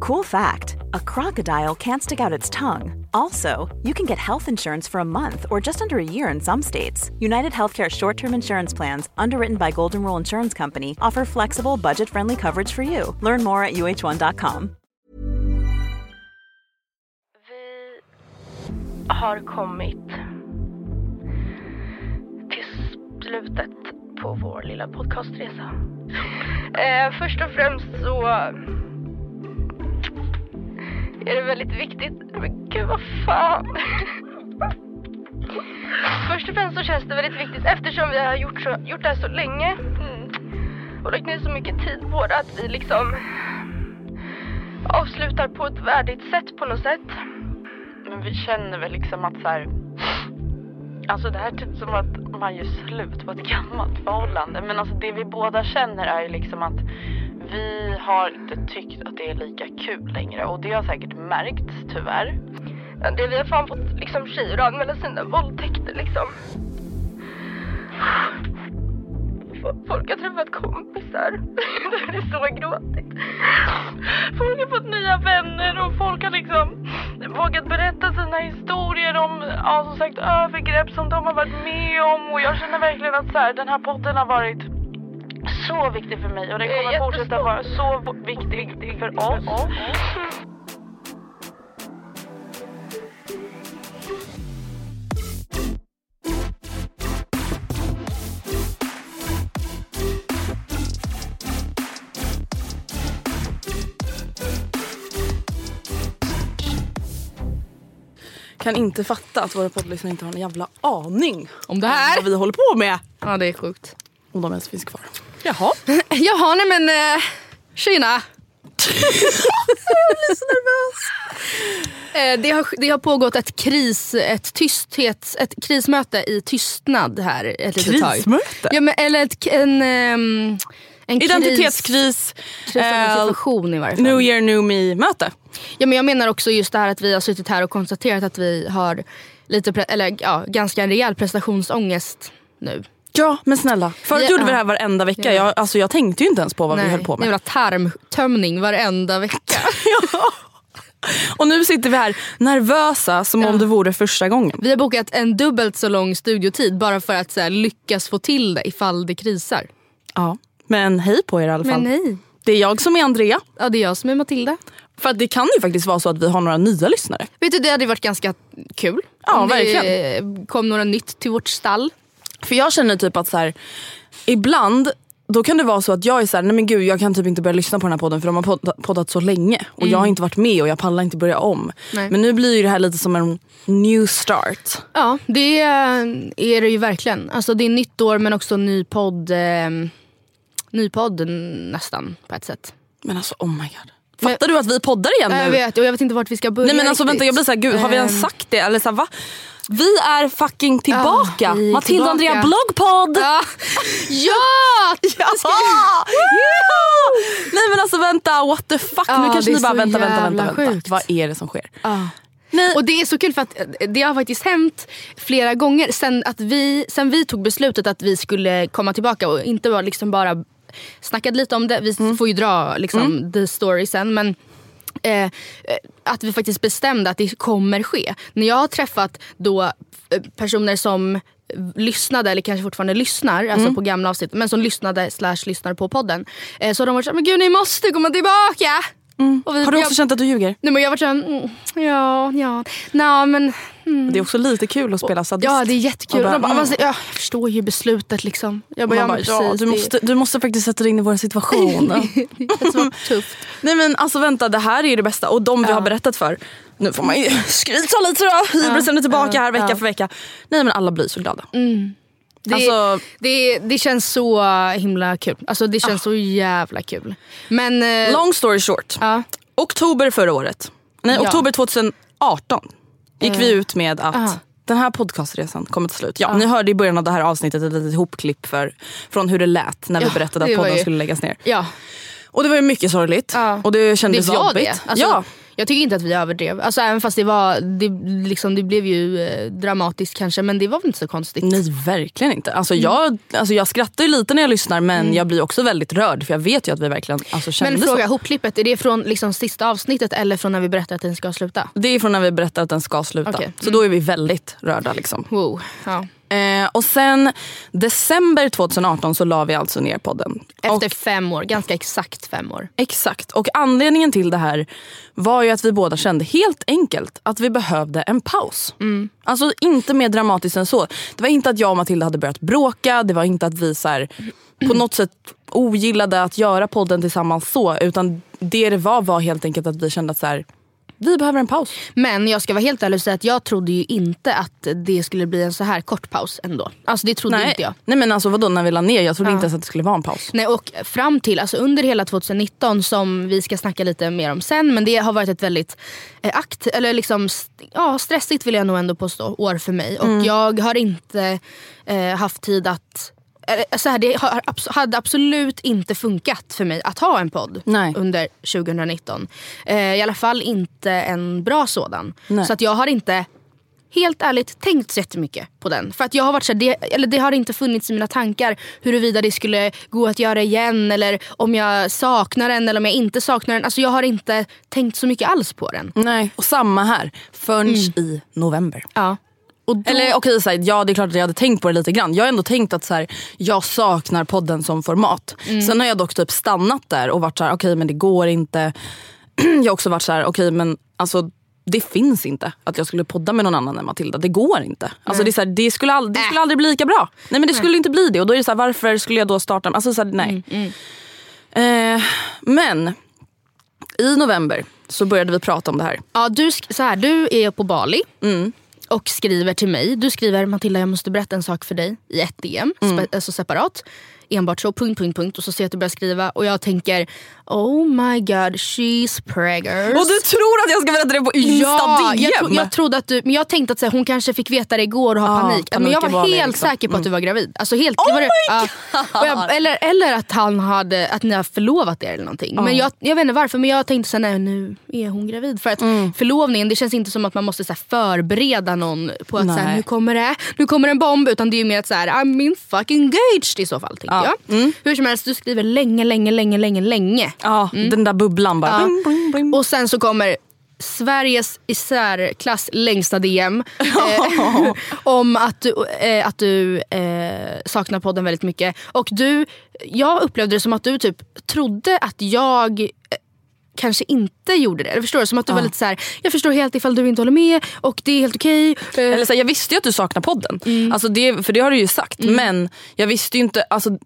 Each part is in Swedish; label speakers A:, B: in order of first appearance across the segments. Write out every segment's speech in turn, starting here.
A: Cool fact a crocodile can't stick out its tongue. Also, you can get health insurance for a month or just under a year in some states. United Healthcare short term insurance plans, underwritten by Golden Rule Insurance Company, offer flexible, budget friendly coverage for you. Learn more at uh1.com.
B: Vi har kommit till slutet på vår lilla podcastresa. Eh, först och främst så är det väldigt viktigt. Men gud vad fan. Först och främst så känns det väldigt viktigt eftersom vi har gjort, så, gjort det här så länge och lagt ner så mycket tid på det att vi liksom avslutar på ett värdigt sätt på något sätt.
C: Men vi känner väl liksom att så här, Alltså det här är typ som att man gör slut på ett gammalt förhållande. Men alltså det vi båda känner är ju liksom att vi har inte tyckt att det är lika kul längre. Och det har säkert märkts tyvärr.
B: Det vi har fan fått liksom tjejer att anmäla sina våldtäkter liksom. Folk har träffat kompisar. Det är så gråtigt.
C: Folk har fått nya vänner och folk har liksom vågat berätta sina historier om ja, som sagt övergrepp som de har varit med om. Och jag känner verkligen att så här, den här podden har varit så viktig för mig och den kommer fortsätta vara så viktig för oss.
D: Kan inte fatta att våra poddlyssnare inte har en jävla aning
E: Om det här?
D: vad vi håller på med.
E: Ja det är sjukt.
D: Om de ens finns kvar. Jaha.
E: Jaha nej men eh, tjena. Eh, Det har, det har pågått ett kris, ett tysthets, ett krismöte i tystnad här ett litet tag.
D: Krismöte?
E: Ja, men, eller ett, en, ehm, en
D: Identitetskris.
E: Kris, kris
D: eh,
E: i varje fall.
D: New year new me möte.
E: Ja, men jag menar också just det här att vi har suttit här och konstaterat att vi har lite, eller, ja, ganska rejäl prestationsångest nu.
D: Ja men snälla. Förut
E: Ja.
D: gjorde vi det här varenda vecka. Jag, alltså, jag tänkte ju inte ens på vad vi höll på med.
E: är tarmtömning varenda vecka.
D: Och nu sitter vi här nervösa som om det vore första gången.
E: Vi har bokat en dubbelt så lång studiotid bara för att så här, lyckas få till det ifall det krisar.
D: Ja. Men hej på er i alla fall.
E: Men nej.
D: Det är jag som är Andrea.
E: Ja, det är jag som är Matilda.
D: För det kan ju faktiskt vara så att vi har några nya lyssnare.
E: Vet du, det hade varit ganska kul.
D: Ja,
E: om
D: verkligen.
E: det kom några nytt till vårt stall.
D: För jag känner typ att så här, ibland då kan det vara så att jag är så här, nej men gud jag kan typ inte börja lyssna på den här podden för de har poddat, poddat så länge. Och jag har inte varit med och jag pallar inte börja om.
E: Nej.
D: Men nu blir ju det här lite som en new start.
E: Ja, det är det ju verkligen. Alltså, det är nytt år men också ny podd. Eh, ny podd nästan på ett sätt.
D: Men alltså oh my god. Fattar du att vi poddar igen nu?
E: jag vet och jag vet inte vart vi ska börja
D: Nej men alltså
E: riktigt.
D: vänta jag blir såhär, gud har vi ens
E: Ehm,
D: sagt det? Eller så här, va? Vi är fucking tillbaka!
E: Ja, är
D: Matilda. Andrea bloggpodd!
E: Ja! ja!
D: Ja! Nej men alltså vänta, what the fuck. Nu kanske
E: det
D: ni bara vänta, vänta, vänta, vänta. Vad är det som sker?
E: Ja.
D: Nej.
E: Och det är så kul för att det har faktiskt hänt flera gånger sen, att vi, sen vi tog beslutet att vi skulle komma tillbaka och inte bara, liksom bara snackat lite om det. Vi
D: Mm.
E: får ju dra liksom, the story sen. Men eh, eh, att vi faktiskt bestämde att det kommer ske. När jag har träffat då eh, personer som lyssnade eller kanske fortfarande lyssnar alltså
D: Mm.
E: på gamla avsnitt men som lyssnade slash lyssnar på podden. Eh, så har de varit såhär, men gud ni måste komma tillbaka! Och vi,
D: Har du också
E: jag,
D: känt att du ljuger?
E: Nej, men jag har varit såhär, mm, ja, ja, nej men
D: Det är också lite kul att spela sadist.
E: Ja det är jättekul.
D: Bara,
E: bara,
D: mm.
E: ja, jag förstår ju beslutet liksom. Jag bara, ja,
D: bara, ja, du, måste, du måste faktiskt sätta dig in i vår situation.
E: det tufft.
D: Nej men alltså vänta, det här är ju det bästa. Och de vi har berättat för, nu får man ju skryta lite då. Hybrisen är tillbaka här vecka
E: ja.
D: för vecka. Nej men alla blir så glada.
E: Det,
D: Alltså-
E: det, det känns så himla kul. Alltså det känns så jävla kul. Men... eh,
D: Long story short.
E: ja.
D: Oktober förra året, nej
E: Ja.
D: oktober 2018 gick vi ut med att
E: aha.
D: den här podcastresan kommer till slut. Ja, Ni hörde i början av det här avsnittet ett litet hopklipp för, från hur det lät när vi
E: Ja,
D: berättade att podden
E: ju-
D: skulle läggas ner.
E: ja,
D: Och det var ju mycket sorgligt
E: Ja.
D: och det kändes
E: det var
D: jobbigt.
E: det. Alltså,
D: ja.
E: Jag tycker inte att vi överdrev. Alltså, även fast det var, det, liksom, det blev ju eh, dramatiskt kanske men det var väl inte så konstigt.
D: Nej verkligen inte. Alltså,
E: Mm.
D: jag, alltså, jag skrattar ju lite när jag lyssnar men jag blir också väldigt rörd för jag vet ju att vi verkligen alltså, kände
E: Men fråga,
D: så.
E: hopklippet, är det från liksom, sista avsnittet eller från när vi berättade att den ska sluta?
D: Det är från när vi berättar att den ska sluta.
E: Okej.
D: Så då är vi väldigt rörda. Liksom.
E: Wow. Ja.
D: Eh, och sen december 2018 så la vi alltså ner podden.
E: Efter
D: Och,
E: fem år, ganska exakt fem år.
D: exakt. Och anledningen till det här var ju att vi båda kände helt enkelt att vi behövde en paus. Alltså inte mer dramatiskt än så. Det var inte att jag och Matilda hade börjat bråka. Det var inte att vi så här, på något sätt ogillade att göra podden tillsammans så. Utan det det var var helt enkelt att vi kände att så här, vi behöver en paus.
E: Men jag ska vara helt ärlig och säga att jag trodde ju inte att det skulle bli en så här kort paus ändå. Alltså det trodde
D: Nej.
E: inte jag.
D: Nej men alltså vadå när vi la ner? Jag trodde inte ens att det skulle vara en paus.
E: Nej, och fram till, alltså under hela 2019 som vi ska snacka lite mer om sen men det har varit ett väldigt eh, akt, eller liksom, ja, stressigt vill jag nog ändå påstå, år för mig. Och
D: Mm.
E: jag har inte eh, haft tid att så här, det hade absolut inte funkat för mig att ha en podd
D: Nej.
E: under 2019. Eh, I alla fall inte en bra sådan.
D: Nej.
E: Så att jag har inte helt ärligt tänkt så jättemycket på den. För att jag har varit så här, det, eller det har inte funnits i mina tankar huruvida det skulle gå att göra igen eller om jag saknar den eller om jag inte saknar den. Alltså jag har inte tänkt så mycket alls på den.
D: Nej, och samma här. Förrän i november.
E: Ja. Då,
D: Eller okej, här, ja det är klart att jag hade tänkt på det lite grann. Jag har ändå tänkt att så här, jag saknar podden som format. Sen har jag dock typ stannat där och varit så här, okej men det går inte. jag har också varit så här, okej men alltså det finns inte att jag skulle podda med någon annan än Matilda. Det går inte. Alltså, det, är så här, det, skulle ald- det skulle aldrig bli lika bra. Nej men det skulle inte bli det. Och då är det så här, varför skulle jag då starta? Alltså, så här, nej. Eh, men i november så började vi prata om det här.
E: ja, du, så här, du är på Bali och skriver till mig. Du skriver Matilda jag måste berätta en sak för dig i ett DM, spe- alltså separat. Enbart så, punkt, punkt, punkt. Och så ser jag att du börjar skriva och jag tänker Oh my god, she's preggers.
D: Och du tror att jag ska berätta det på Insta
E: Ja,
D: DM?
E: jag, tro, jag trodde att du, men jag tänkte att så här, hon kanske fick veta det igår och har
D: Ja,
E: panik. Men jag var helt
D: liksom.
E: säker på att du var gravid. Alltså helt,
D: Oh
E: det var det,
D: my
E: jag, eller, eller att, han hade, att ni har förlovat er eller någonting. Men jag, jag vet inte varför men jag tänkte så här, nej nu är hon gravid. För att
D: Mm.
E: förlovningen det känns inte som att man måste så här, förbereda någon på att så här, nu kommer det, nu kommer en bomb. Utan det är mer att så här, I'm in fucking engaged i så fall. Tänkte
D: Ja.
E: jag. Hur som helst, du skriver länge, länge, länge, länge, länge.
D: Ja, den där bubblan bara.
E: Ja.
D: Bling, bling, bling.
E: Och sen så kommer Sveriges i särklass längsta DM. Eh, om att du, eh, att du eh, saknar podden väldigt mycket. Och du, jag upplevde det som att du typ trodde att jag eh, kanske inte gjorde det. Förstår du? Som att du var lite så här, jag förstår helt ifall du inte håller med och det är helt okej. Eh,
D: Eller så här, jag visste ju att du saknar podden.
E: Mm.
D: Alltså det, för det har du ju sagt. Men jag visste ju inte alltså,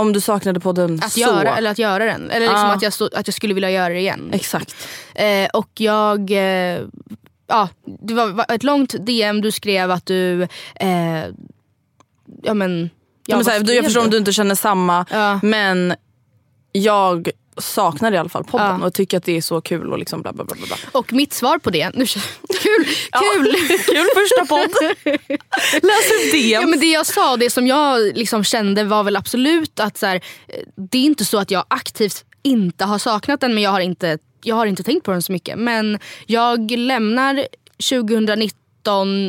D: om du saknade podden
E: att
D: så.
E: göra, eller att göra den. Eller liksom
D: Ja.
E: att, jag stå, att jag skulle vilja göra det igen.
D: Exakt.
E: Eh, och jag... Eh, ja, det var ett långt DM du skrev att du... Eh, ja men...
D: Ja, men så här, jag förstår om du inte känner samma.
E: Ja.
D: Men jag saknar i alla fall podden
E: Ja.
D: och tycker att det är så kul och liksom bla bla bla. bla.
E: Och mitt svar på det... Nu, kul! Kul!
D: kul första podd. Läs upp
E: Ja,
D: DM.
E: men det jag sa, det som jag liksom kände var väl absolut att så här, eh, det är inte så att jag aktivt inte har saknat den men jag har inte, jag har inte tänkt på den så mycket. Men jag lämnar 2019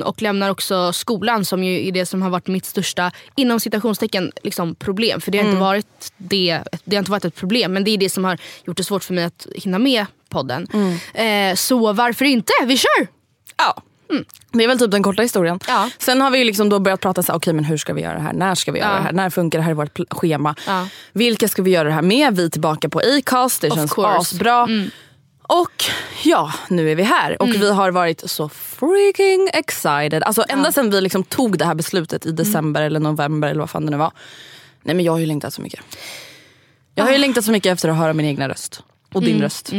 E: och lämnar också skolan som ju är det som har varit mitt största inom citationstecken liksom, problem. För det har, inte varit det, det har inte varit ett problem men det är det som har gjort det svårt för mig att hinna med podden. Eh, så varför inte? Vi kör!
D: Ja. Det är väl typ den korta historien.
E: Ja.
D: Sen har vi liksom då börjat prata så här, okej men hur ska vi göra det här? När ska vi göra
E: Ja.
D: det här? När funkar det här i vårt schema?
E: Ja.
D: Vilka ska vi göra det här med? Vi är tillbaka på Acast, det
E: Of
D: känns
E: course. Mm.
D: Och ja, nu är vi här och
E: Mm.
D: vi har varit så freaking excited. Alltså ända sedan vi liksom tog det här beslutet
E: Mm.
D: i december eller november eller vad fan det nu var. Nej men jag har ju längtat så mycket. Jag
E: Ah.
D: har ju längtat så mycket efter att höra min egna röst. Och din röst.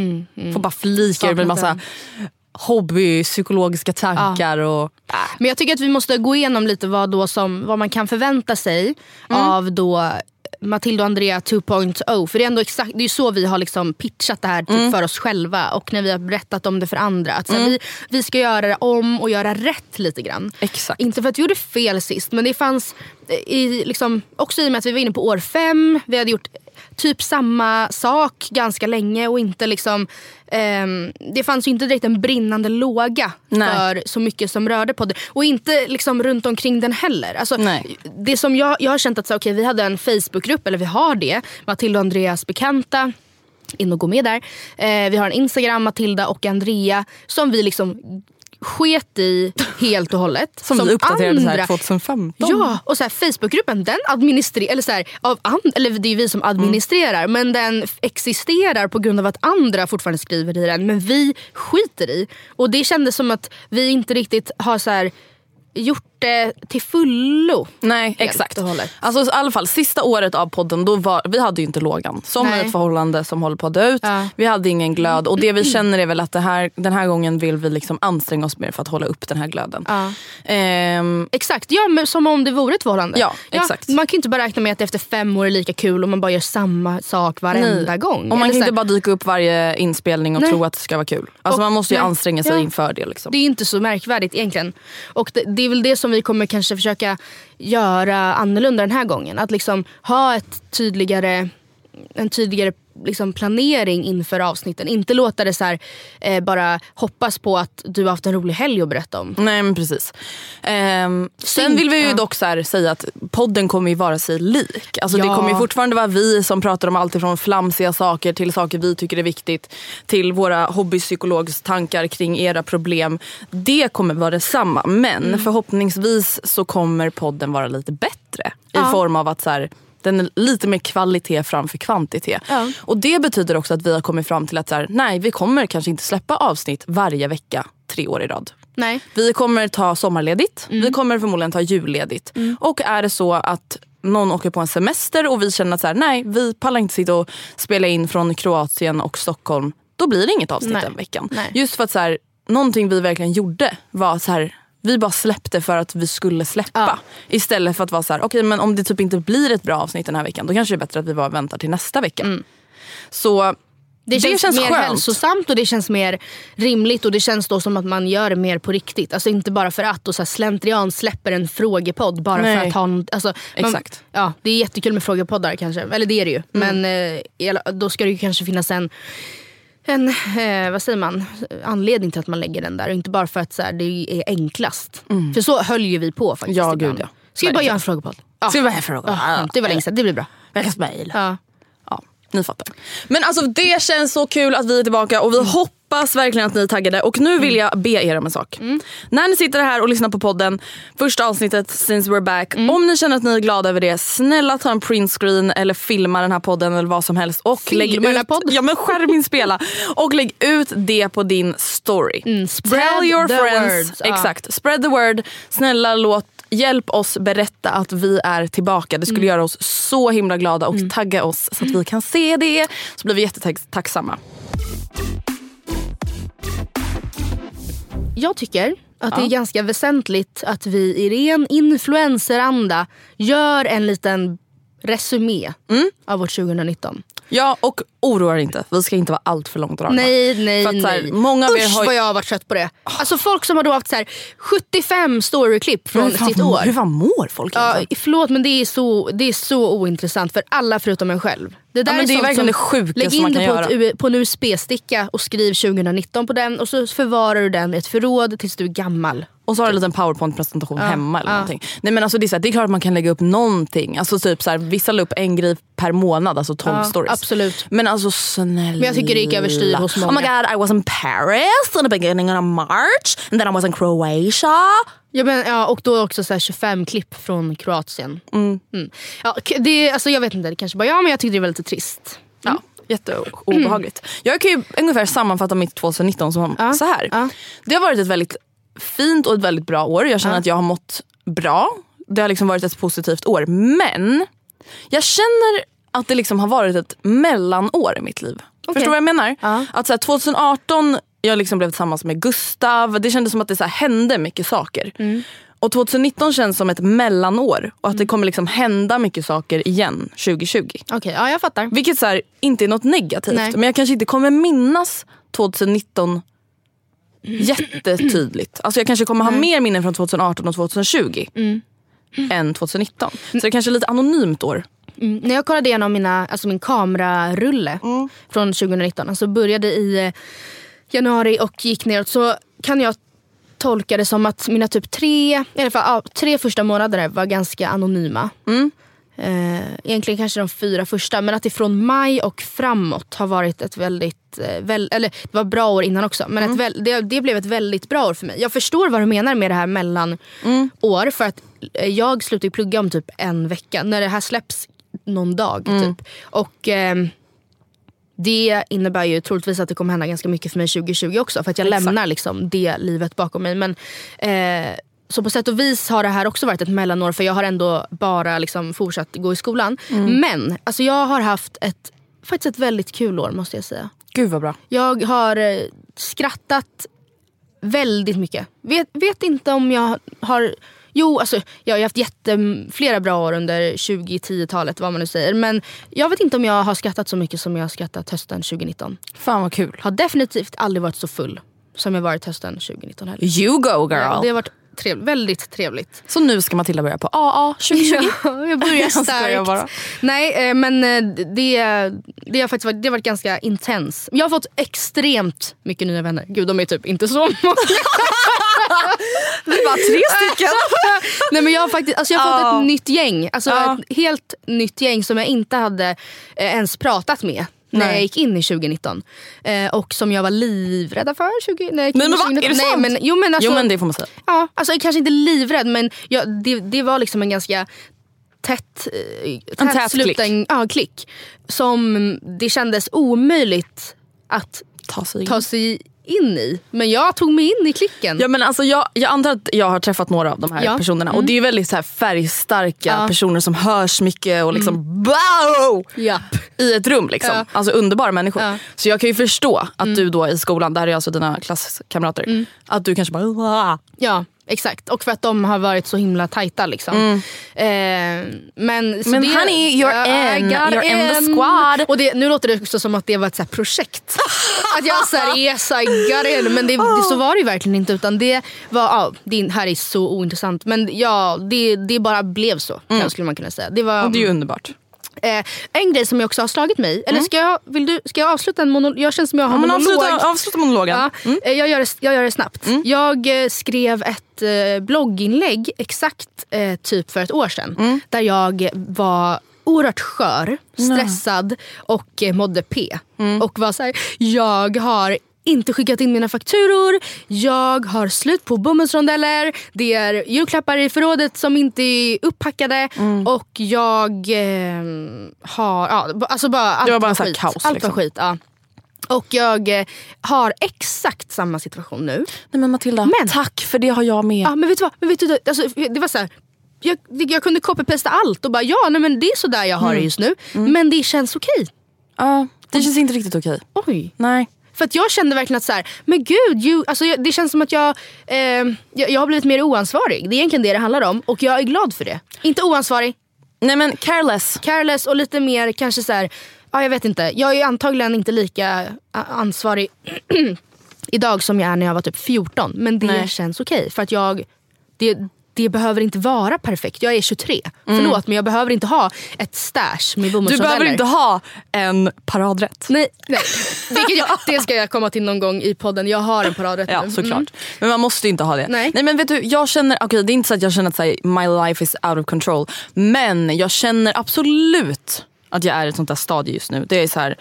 D: Får bara flika ur med
E: Mm,
D: massa
E: den.
D: hobby, psykologiska tankar och...
E: Men jag tycker att vi måste gå igenom lite vad, då som, vad man kan förvänta sig
D: Mm.
E: av då Matilda och Andrea 2.0. För det är ändå exakt, det är så vi har liksom pitchat det här typ
D: Mm.
E: för oss själva och när vi har berättat om det för andra. Att så här, vi, vi ska göra det om och göra rätt lite grann.
D: Exakt.
E: Inte för att vi gjorde fel sist men det fanns, i, liksom, också i och med att vi var inne på år fem, vi hade gjort typ samma sak ganska länge och inte liksom ehm, det fanns ju inte direkt en brinnande låga
D: Nej.
E: för så mycket som rörde på det. Och inte liksom runt omkring den heller. Alltså,
D: Nej.
E: Det som jag, jag har känt att så, okay, vi hade en Facebookgrupp, eller vi har det, Matilda och Andreas bekanta. In och gå med där. Eh, vi har en Instagram, Matilda och Andrea, som vi liksom sket i helt och hållet.
D: Som, vi uppdaterade så här
E: andra-
D: 2015.
E: Ja, och så här, Facebookgruppen den administrerar, eller så här, av and, eller det är vi som administrerar men den existerar på grund av att andra fortfarande skriver i den men vi skiter i. Och det kändes som att vi inte riktigt har så här, gjort det till fullo.
D: Nej exakt. Alltså, i alla fall sista året av podden, då var, vi hade ju inte lågan. Som
E: Nej.
D: ett förhållande som håller på att dö ut.
E: Ja.
D: Vi hade ingen glöd och det vi känner är väl att det här, den här gången vill vi liksom anstränga oss mer för att hålla upp den här glöden.
E: Ja.
D: Ehm,
E: Exakt, ja, men som om det vore ett förhållande.
D: Ja, exakt.
E: Man kan ju inte bara räkna med att efter fem år är lika kul och man bara gör samma sak varenda
D: nej.
E: gång.
D: Och man kan inte bara dyka upp varje inspelning och
E: Nej.
D: tro att det ska vara kul. Alltså
E: Och-
D: man måste ju anstränga sig inför det. Liksom.
E: Det är inte så märkvärdigt egentligen. Och det, det det är väl det som vi kommer kanske försöka göra annorlunda den här gången. Att liksom ha ett tydligare, en tydligare liksom planering inför avsnitten. Inte låta det så här, eh, bara hoppas på att du har haft en rolig helg att berätta om.
D: Nej men precis. Ehm, sen vill vi ju dock så säga att podden kommer ju vara sig lik. Alltså Det
E: Ja.
D: kommer ju fortfarande vara vi som pratar om allt ifrån flamsiga saker till saker vi tycker är viktigt. Till våra hobbypsykologstankar kring era problem. Det kommer vara detsamma. Men
E: Mm.
D: förhoppningsvis så kommer podden vara lite bättre. I
E: Ja.
D: form av att så här, den är lite mer kvalitet framför kvantitet.
E: Ja.
D: Och det betyder också att vi har kommit fram till att så här, nej vi kommer kanske inte släppa avsnitt varje vecka tre år i rad.
E: Nej.
D: Vi kommer ta sommarledigt,
E: Mm.
D: vi kommer förmodligen ta julledigt. Och är det så att någon åker på en semester och vi känner att så här, nej vi pallar inte sitta och spela in från Kroatien och Stockholm. Då blir det inget avsnitt
E: Nej.
D: den veckan.
E: Nej.
D: Just för att så här, någonting vi verkligen gjorde var så här, vi bara släppte för att vi skulle släppa.
E: Ja.
D: Istället för att vara så här, okej men om det typ inte blir ett bra avsnitt den här veckan då kanske det är bättre att vi bara väntar till nästa vecka. Så
E: Mm. Det känns, mer
D: skönt.
E: hälsosamt och det känns mer rimligt och det känns då som att man gör det mer på riktigt. Alltså inte bara för att och så slentrian släpper en frågepodd bara
D: Nej.
E: för att ha en, alltså, man,
D: Exakt.
E: Ja, det är jättekul med frågepoddar kanske, eller det är det ju.
D: Mm.
E: Men eh, då ska det ju kanske finnas en en, eh, vad säger man, anledning till att man lägger den där. Och inte bara för att så här, det är enklast. För så höll ju vi på faktiskt
D: Mm. Ja, gud, ja.
E: Ska vi bara göra en frågepodd? Ja.
D: Ska vi bara göra en frågepodd?
E: Ja, det var länge sedan, det blir bra.
D: Veckans mejl.
E: Ja.
D: Ja, ni fattar. Men alltså det känns så kul att vi är tillbaka och vi
E: Mm.
D: Hoppas verkligen att ni är taggade. Och nu vill jag be er om en sak.
E: Mm.
D: När ni sitter här och lyssnar på podden, första avsnittet since we're back.
E: Mm.
D: Om ni känner att ni är glada över det, snälla ta en printscreen eller filma den här podden eller vad som helst. Och
E: Filma
D: lägg
E: den här
D: ut,
E: podden?
D: Ja men skärminspela. och lägg ut det på din story.
E: Mm,
D: Tell your friends.
E: word. Ja.
D: Exakt, spread the word. Snälla låt Hjälp oss berätta att vi är tillbaka. Det skulle
E: Mm.
D: göra oss så himla glada och tagga oss så att vi kan se det. Så blir vi jättetacksamma.
E: Jag tycker att det är ganska väsentligt att vi i ren influenceranda gör en liten resumé
D: Mm.
E: av vårt 2019.
D: Ja och oroa er inte, vi ska inte vara allt för långdragna.
E: Nej, nej,
D: För att så här,
E: nej.
D: många
E: Usch
D: har
E: vad jag har varit trött på det. Alltså folk som har då haft så här 75 storyklipp från
D: fan,
E: sitt år.
D: hur fan mår folk
E: Ja, förlåt men det är, så, det är så ointressant för alla förutom en själv. Det, där
D: men det är verkligen
E: som-
D: det sjukaste
E: Lägg in
D: man
E: det
D: kan
E: på, ett, på en USB-sticka och skriv 2019 på den och så förvarar du den i ett förråd tills du är gammal.
D: Och så har du en liten powerpoint-presentation hemma eller
E: ja.
D: någonting. Nej, men alltså, det, är så här, det är klart att man kan lägga upp någonting. Alltså, typ, så här, vissa la upp en grej per månad, alltså 12
E: Ja,
D: stories.
E: absolut.
D: Men alltså snälla.
E: Men jag tycker det gick överstyr hos många.
D: Oh my god, I was in Paris in the beginning of March and then I was in Croatia.
E: Ja, men, ja, och då också så här 25 klipp från Kroatien. Mm. Ja, k- det, alltså, jag vet inte, det kanske bara jag men jag tyckte det var lite trist.
D: Ja. Jätteobehagligt. Jag kan ju ungefär sammanfatta mitt 2019 som
E: Ja.
D: så här.
E: Ja.
D: Det har varit ett väldigt fint och ett väldigt bra år. Jag känner
E: Ja.
D: att jag har mått bra. Det har liksom varit ett positivt år. Men jag känner att det liksom har varit ett mellanår i mitt liv.
E: Okej.
D: Förstår du vad jag menar?
E: Ja.
D: Att så här, 2018 jag liksom blev tillsammans med Gustav. Det kändes som att det så här, hände mycket saker.
E: Mm.
D: Och 2019 känns som ett mellanår och att det kommer liksom hända mycket saker igen 2020.
E: Okej, ja jag fattar.
D: Vilket så här, inte är något negativt.
E: Nej.
D: Men jag kanske inte kommer minnas 2019 jättetydligt. Alltså jag kanske kommer ha mer minnen från 2018 och 2020 än 2019. Så det kanske är lite anonymt år.
E: Mm. När jag kollade igenom mina, alltså min kamerarulle från 2019, alltså började i eh, januari och gick neråt så kan jag tolka det som att mina typ tre, i alla fall, ja, tre första månader var ganska anonyma. Eh, egentligen kanske de fyra första men att ifrån maj och framåt har varit ett väldigt, eh, väl, eller det var bra år innan också men ett väl, det, det blev ett väldigt bra år för mig. Jag förstår vad du menar med det här mellan år för att eh, jag slutar ju plugga om typ en vecka när det här släpps någon dag typ. Och ehm, det innebär ju troligtvis att det kommer hända ganska mycket för mig 2020 också. För att jag
D: Exakt.
E: lämnar liksom det livet bakom mig. Men, eh, så på sätt och vis har det här också varit ett mellanår för jag har ändå bara liksom fortsatt gå i skolan. Men alltså jag har haft ett, faktiskt ett väldigt kul år måste jag säga.
D: Gud vad bra.
E: Jag har eh, skrattat väldigt mycket. Vet, vet inte om jag har... Jo, alltså, jag har haft jätte, flera bra år under 2010-talet, vad man nu säger. Men jag vet inte om jag har skrattat så mycket som jag har skrattat hösten 2019.
D: Fan vad kul.
E: Har definitivt aldrig varit så full som jag varit hösten 2019 heller.
D: You go girl.
E: Det har varit trevligt, väldigt trevligt.
D: Så nu ska Matilda börja på AA 2020.
E: Ja, jag börjar
D: Jag
E: starkt.
D: bara.
E: Nej, eh, men eh, det, det, har faktiskt varit, det har varit ganska intens. Jag har fått extremt mycket nya vänner. Gud, de är typ inte så många.
D: Det är bara tre stycken.
E: Nej, men jag har, faktiskt, alltså jag har fått ett nytt gäng. Alltså
D: Ja.
E: Ett helt nytt gäng som jag inte hade eh, ens pratat med. När
D: Nej.
E: jag gick in i 2019. Eh, och som jag var livrädda för 20, när jag gick
D: Men
E: in i
D: va? Är det
E: 2019. Nej,
D: sant?
E: men, jo, men alltså,
D: Jo men det får man säga.
E: Ja, alltså kanske inte livrädd men jag, det, det var liksom en ganska tätt, eh,
D: En tät
E: sluten Ja, klick. Som det kändes omöjligt att
D: Ta sig in.
E: ta sig in i. Men jag tog mig in i klicken.
D: Ja, men alltså jag, jag antar att jag har träffat några av de här
E: Ja.
D: personerna och det är väldigt så här färgstarka
E: Ja.
D: personer som hörs mycket och liksom wow!
E: Japp.
D: i ett rum. Liksom.
E: Ja.
D: Alltså underbara människor.
E: Ja.
D: Så jag kan ju förstå att du då i skolan, där är alltså dina klasskamrater, att du kanske bara "Wah."
E: Ja, exakt. Och för att de har varit så himla tajta. Liksom. Eh, men så
D: Men
E: det,
D: honey, you're in. You're in the
E: in.
D: squad.
E: Och det, nu låter det också som att det var ett så projekt. att jag såhär, yes I got in. Men det, det, så var det ju verkligen inte. Utan det var, ja, det här är så ointressant. Men ja, det, det bara blev så. kan- Skulle man kunna säga. Det var,
D: Och det är ju underbart.
E: Eh, en grej som jag också har slagit mig. Eller ska jag, vill du, ska jag avsluta en monolog? Jag känner som jag har
D: Ja,
E: monolog.
D: avsluta, avsluta monologen.
E: Ja, eh, jag, gör det, jag gör det snabbt. Jag eh, skrev ett eh, blogginlägg exakt eh, typ för ett år sedan. Där jag var oerhört skör, stressad och eh, mådde P. Och var så här, jag har inte skickat in mina fakturor, jag har slut på bomullsrondeller, det är julklappar i förrådet som inte är upppackade och jag eh, har... Ja, alltså bara, allt
D: Det var bara här
E: skit.
D: kaos,
E: Allt
D: liksom.
E: skit, ja. Och jag eh, har exakt samma situation nu.
D: Nej men Matilda,
E: Men-
D: tack för det har jag med.
E: Ja, men vet du vad? Men vet du, alltså, det var så här, jag, jag kunde copy-pasta allt och bara ja, nej, men det är så där jag har det just nu. Men det känns okej.
D: Ja, det känns inte riktigt okej.
E: Oj.
D: Nej.
E: För att jag kände verkligen att så här, men gud, you, alltså, jag, det känns som att jag, eh, jag, jag har blivit mer oansvarig. Det är egentligen det det handlar om och jag är glad för det. Inte oansvarig,
D: Nej men careless.
E: careless och lite mer kanske så här, ja jag vet inte. Jag är antagligen inte lika ansvarig idag som jag är när jag var typ 14. Men det
D: Nej.
E: känns okej för att jag, det, det behöver inte vara perfekt. Jag är 23. Förlåt men jag behöver inte ha ett stash med
D: Du
E: bomullsrondeller.
D: behöver inte ha en paradrätt.
E: Nej, nej. Jag, det ska jag komma till någon gång i podden. Jag har en paradrätt
D: Ja
E: nu.
D: såklart.
E: Mm.
D: Men man måste inte ha det.
E: Nej.
D: men vet du, jag känner, okej det är inte så att jag känner att här, my life is out of control. Men jag känner absolut att jag är i ett sånt där stadie just nu. Det är så här.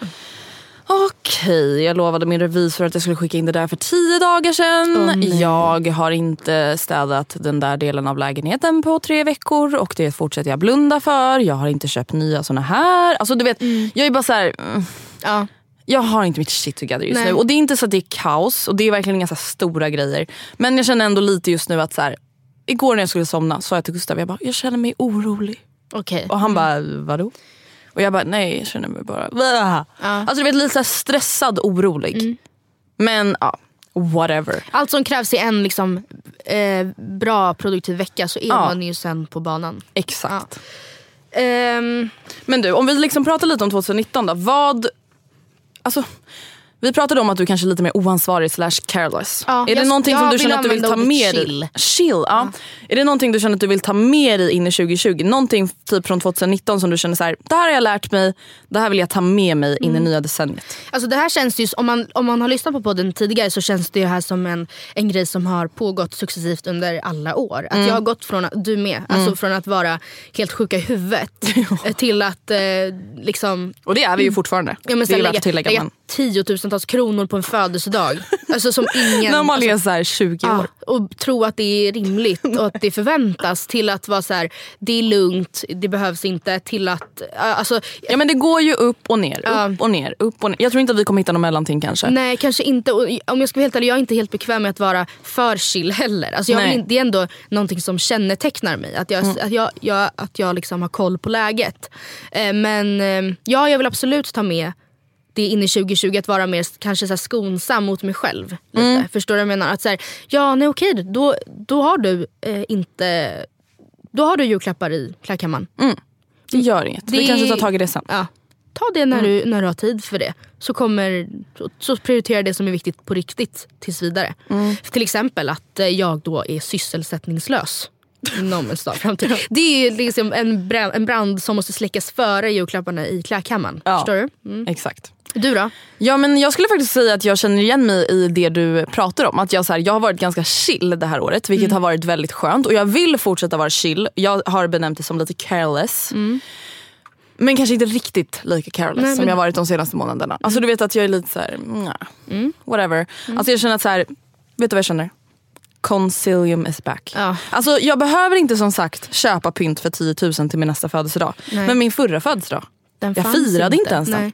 D: Okej, jag lovade min revisor att jag skulle skicka in det där för tio dagar sedan. jag har inte städat den där delen av lägenheten på tre veckor och det fortsätter jag blunda för. Jag har inte köpt nya såna här. Alltså du vet, jag är bara så här. mm,
E: Ja.
D: Jag har inte mitt shit together just
E: Nej.
D: nu. Och det är inte så att det är kaos och det är verkligen inga så stora grejer. Men jag känner ändå lite just nu att så här, igår när jag skulle somna sa jag till Gustav, jag bara, jag känner mig orolig.
E: Okej.
D: Och han bara, vadå? Och jag bara, nej jag känner mig bara... Blah. Alltså du vet lite så här stressad, orolig. Men ja, whatever.
E: Allt som krävs i en liksom, eh, bra produktiv vecka så är
D: Ja.
E: man ju sen på banan.
D: Exakt.
E: Ehm,
D: Men du, om vi liksom pratar lite om 2019 då. Vad... Alltså, vi pratade om att du kanske är lite mer oansvarig slash careless.
E: Ja,
D: är det någonting som du känner att du vill ta med dig?
E: chill.
D: Chill, ja. Är det någonting du känner att du vill ta med dig in i 2020? Någonting typ från 2019 som du känner så här, det här har jag lärt mig, det här vill jag ta med mig in i nya decenniet.
E: Alltså det här känns ju, om man, om man har lyssnat på podden tidigare så känns det ju här som en, en grej som har pågått successivt under alla år. Att jag har gått från, du med, alltså från att vara helt sjuka i huvudet till att eh, liksom
D: Och det är vi ju fortfarande.
E: Ja, men
D: det är värt att tillägga.
E: lägga
D: Men...
E: tiotusentals kronor på en födelsedag. alltså som ingen...
D: När man
E: alltså,
D: är så här 20
E: ja,
D: år.
E: och tro att det är rimligt och att det förväntas till att vara så här, det är lugnt, det behövs inte till att... Alltså,
D: Ja men det går ju upp och ner,
E: Ja.
D: upp och ner, upp och ner. Jag tror inte att vi kommer hitta någon mellanting kanske.
E: Nej kanske inte. Och om jag ska vara helt ärlig, jag är inte helt bekväm med att vara för chill heller. Alltså jag vill det är ändå någonting som kännetecknar mig. Att jag, att jag, jag, att jag liksom har koll på läget. Eh, men eh, ja, jag vill absolut ta med det in i 2020 att vara mer kanske så skonsam mot mig själv. Lite. Förstår du vad jag menar? Att så här, ja nej okej då, då har du eh, inte då har du julklappar i klädkammaren.
D: Det gör inget. Vi
E: Det-
D: kanske tar tag i det sen.
E: Ja. Ta det när, du, när du har tid för det. Så, kommer, så, så prioritera det som är viktigt på riktigt tills vidare. Till exempel att eh, jag då är sysselsättningslös. Inom en snar framtid. Det är liksom en brand, en brand som måste släckas före julklapparna i klädkammaren.
D: Ja.
E: Förstår du? Mm.
D: Exakt.
E: Du då?
D: Ja men jag skulle faktiskt säga att jag känner igen mig i det du pratar om. Att jag, så här, jag har varit ganska chill det här året vilket
E: Mm.
D: har varit väldigt skönt. Och jag vill fortsätta vara chill. Jag har benämnt det som lite careless. Men kanske inte riktigt lika careless
E: Mm. Nej,
D: som jag varit de senaste månaderna. Alltså du vet att jag är lite så här, nja,
E: Mm.
D: whatever. Alltså jag känner att så här, vet du vad jag känner? Concilium is back.
E: Ja.
D: Alltså jag behöver inte som sagt köpa pynt för 10 000 till min nästa födelsedag.
E: Nej.
D: Men min förra födelsedag,
E: Den
D: jag firade inte ens den.
E: Nej.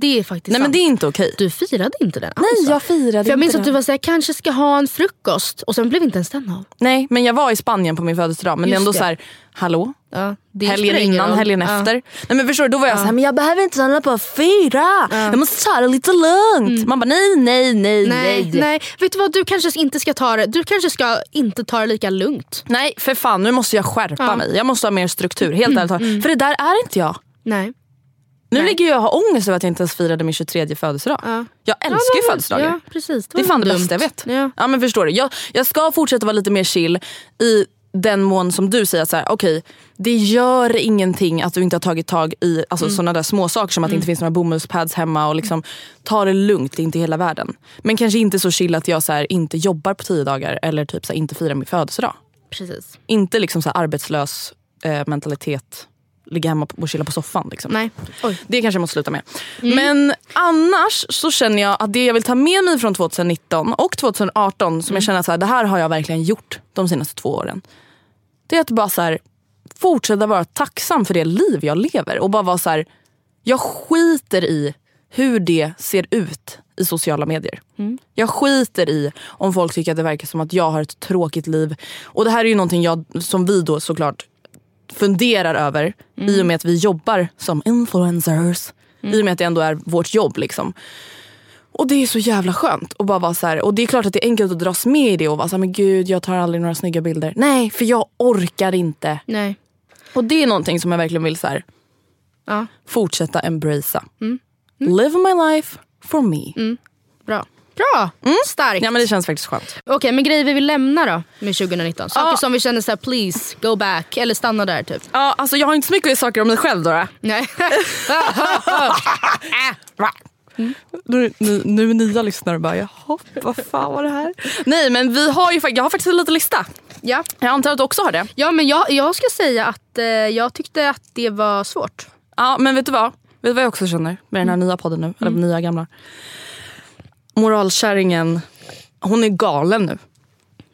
E: Det är faktiskt
D: Nej men
E: sant.
D: det är inte okej.
E: Du firade inte den
D: Nej
E: alltså.
D: jag firade
E: För jag minns
D: inte
E: att du
D: den.
E: var såhär, kanske ska ha en frukost och sen blev inte ens den av.
D: Nej men jag var i Spanien på min födelsedag men det är
E: Just
D: ändå
E: det.
D: så här, hallå?
E: Ja, det
D: helgen innan,
E: roll.
D: helgen
E: Ja.
D: efter. Nej men förstår du, då var jag så här, men jag behöver inte hålla på och fira. Jag måste ta det lite lugnt. Man bara nej, nej, nej,
E: Mm. Nej,
D: nej.
E: Vet du vad, du kanske inte ska ta det, du kanske ska inte ta det lika lugnt.
D: Nej för fan nu måste jag skärpa
E: Ja.
D: mig. Jag måste ha mer struktur. Helt ärligt talat. För det där är inte jag.
E: Nej.
D: Nu
E: Nej.
D: ligger jag och har ångest över att jag inte ens firade min 23 födelsedag.
E: Ja.
D: Jag älskar ju födelsedagar.
E: Ja, precis.
D: Det är
E: var
D: fan det
E: dumt.
D: bästa jag vet.
E: Ja.
D: Ja. men förstår du. Jag, jag ska fortsätta vara lite mer chill i den mån som du säger att så här, okej, det gör ingenting att du inte har tagit tag i alltså,
E: Mm.
D: såna där små saker som att det inte finns några bomullspads hemma och liksom ta det lugnt, det är inte hela världen. Men kanske inte så chill att jag så här, inte jobbar på tio dagar eller typ så här, inte firar min födelsedag.
E: Precis.
D: Inte liksom så arbetslös eh, mentalitet, ligga hemma och chilla på soffan. Liksom.
E: Nej. Oj.
D: Det kanske jag måste sluta med. Men annars så känner jag att det jag vill ta med mig från 2019 och 2018 som jag känner att så här, det här har jag verkligen gjort de senaste två åren. Det är att bara så här, fortsätta vara tacksam för det liv jag lever och bara vara så här, jag skiter i hur det ser ut i sociala medier. Jag skiter i om folk tycker att det verkar som att jag har ett tråkigt liv. Och det här är ju någonting jag, som vi då såklart funderar över i och med att vi jobbar som influencers. I och med att det ändå är vårt jobb. liksom. Och det är så jävla skönt. att bara vara så här, och det är klart att det är enkelt att dras med i det och vara så här, men gud jag tar aldrig några snygga bilder. Nej, för jag orkar inte.
E: Nej.
D: Och det är någonting som jag verkligen vill så här,
E: Ja.
D: fortsätta embracea. Live my life for me.
E: Bra. Bra. Starkt.
D: Ja men det känns faktiskt skönt.
E: Okej, men grejer vi vill lämna då med 2019? Saker
D: Ja.
E: som vi känner såhär, please go back. Eller stanna där typ.
D: Ja, alltså jag har inte så mycket saker om mig själv då. då.
E: Nej.
D: Nu, nu, nu nya lyssnare bara, jaha vad fan var det här? Nej men vi har ju, jag har faktiskt en liten lista.
E: ja.
D: Jag antar att du också har det.
E: ja, men jag, jag ska säga att eh, jag tyckte att det var svårt.
D: Ja men vet du vad? Vet du vad jag också känner med den här nya podden nu? Eller nya gamla. Moralkärringen, hon är galen nu.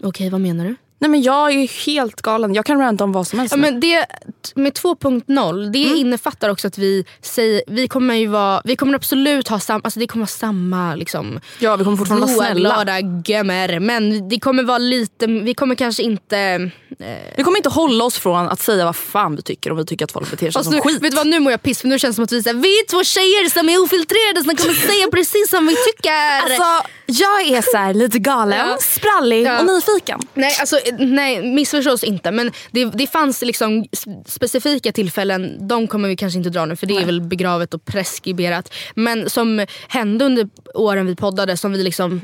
E: Okej, vad menar du?
D: Nej men jag är helt galen. Jag kan ranta om vad som helst.
E: Ja, men det, med 2.0, det
D: Mm.
E: innefattar också att vi säger, vi kommer ju vara, vi kommer absolut ha samma, alltså det kommer vara samma liksom
D: ja, vi kommer fortfarande vara snälla.
E: glada gömmer. Men det kommer vara lite, vi kommer kanske inte...
D: Vi kommer inte hålla oss från att säga vad fan vi tycker om vi tycker att folk beter sig
E: Alltså,
D: som
E: nu,
D: skit.
E: vet du vad, nu mår jag piss för nu känns det som att vi, är vi är två tjejer som är ofiltrerade som kommer säga precis som vi tycker.
D: Alltså, jag är så här lite galen,
E: Ja.
D: sprallig
E: Ja.
D: och nyfiken.
E: Nej, alltså, nej, missförstås inte. Men det, det fanns liksom specifika tillfällen, de kommer vi kanske inte dra nu för det är väl begravet och preskriberat. Men som hände under åren vi poddade som vi liksom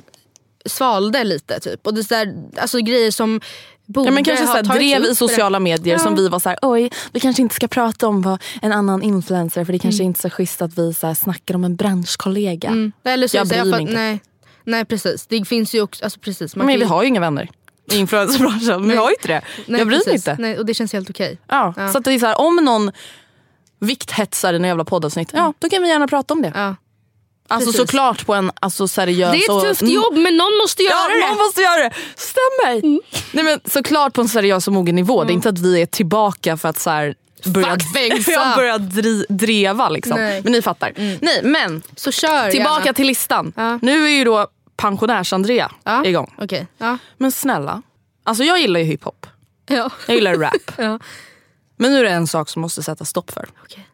E: svalde lite. Typ. Och det där, alltså, grejer som borde
D: Ja, men kanske
E: ha
D: så här,
E: tagits
D: drev i sociala medier
E: Ja.
D: som vi var så här, oj vi kanske inte ska prata om vad en annan influencer för det kanske
E: Mm.
D: inte är så schysst att vi så här, snackar om en branschkollega.
E: Mm. Eller så
D: Jag bryr mig inte.
E: Nej, nej precis. Det finns ju också, alltså, precis. Man
D: Men vi har ju inga vänner i influencerbranschen. Vi har ju inte det.
E: nej,
D: jag bryr mig inte.
E: Nej, och det känns helt okej.
D: Ja.
E: Ja.
D: Så att det är så här, om någon vikthetsar i en jävla poddavsnitt, ja då kan vi gärna prata om det.
E: Ja.
D: Alltså
E: precis.
D: såklart på en alltså, seriös
E: Det är ett tufft jobb men någon måste göra
D: Ja,
E: det.
D: någon måste göra det. Stämmer. Nej, men såklart på en seriös och mogen nivå. Det är inte att vi är tillbaka för att så här, börja, jag börja dri, dreva. Liksom.
E: Nej.
D: Men ni fattar. Nej, men
E: Så kör
D: tillbaka
E: gärna.
D: till listan.
E: Ja.
D: Nu är ju då pensionärs-Andrea
E: Ja.
D: igång.
E: Okej. Ja.
D: Men snälla, alltså jag gillar ju hiphop.
E: Ja.
D: Jag gillar rap.
E: Ja.
D: Men nu är det en sak som måste sätta stopp för.
E: Okej.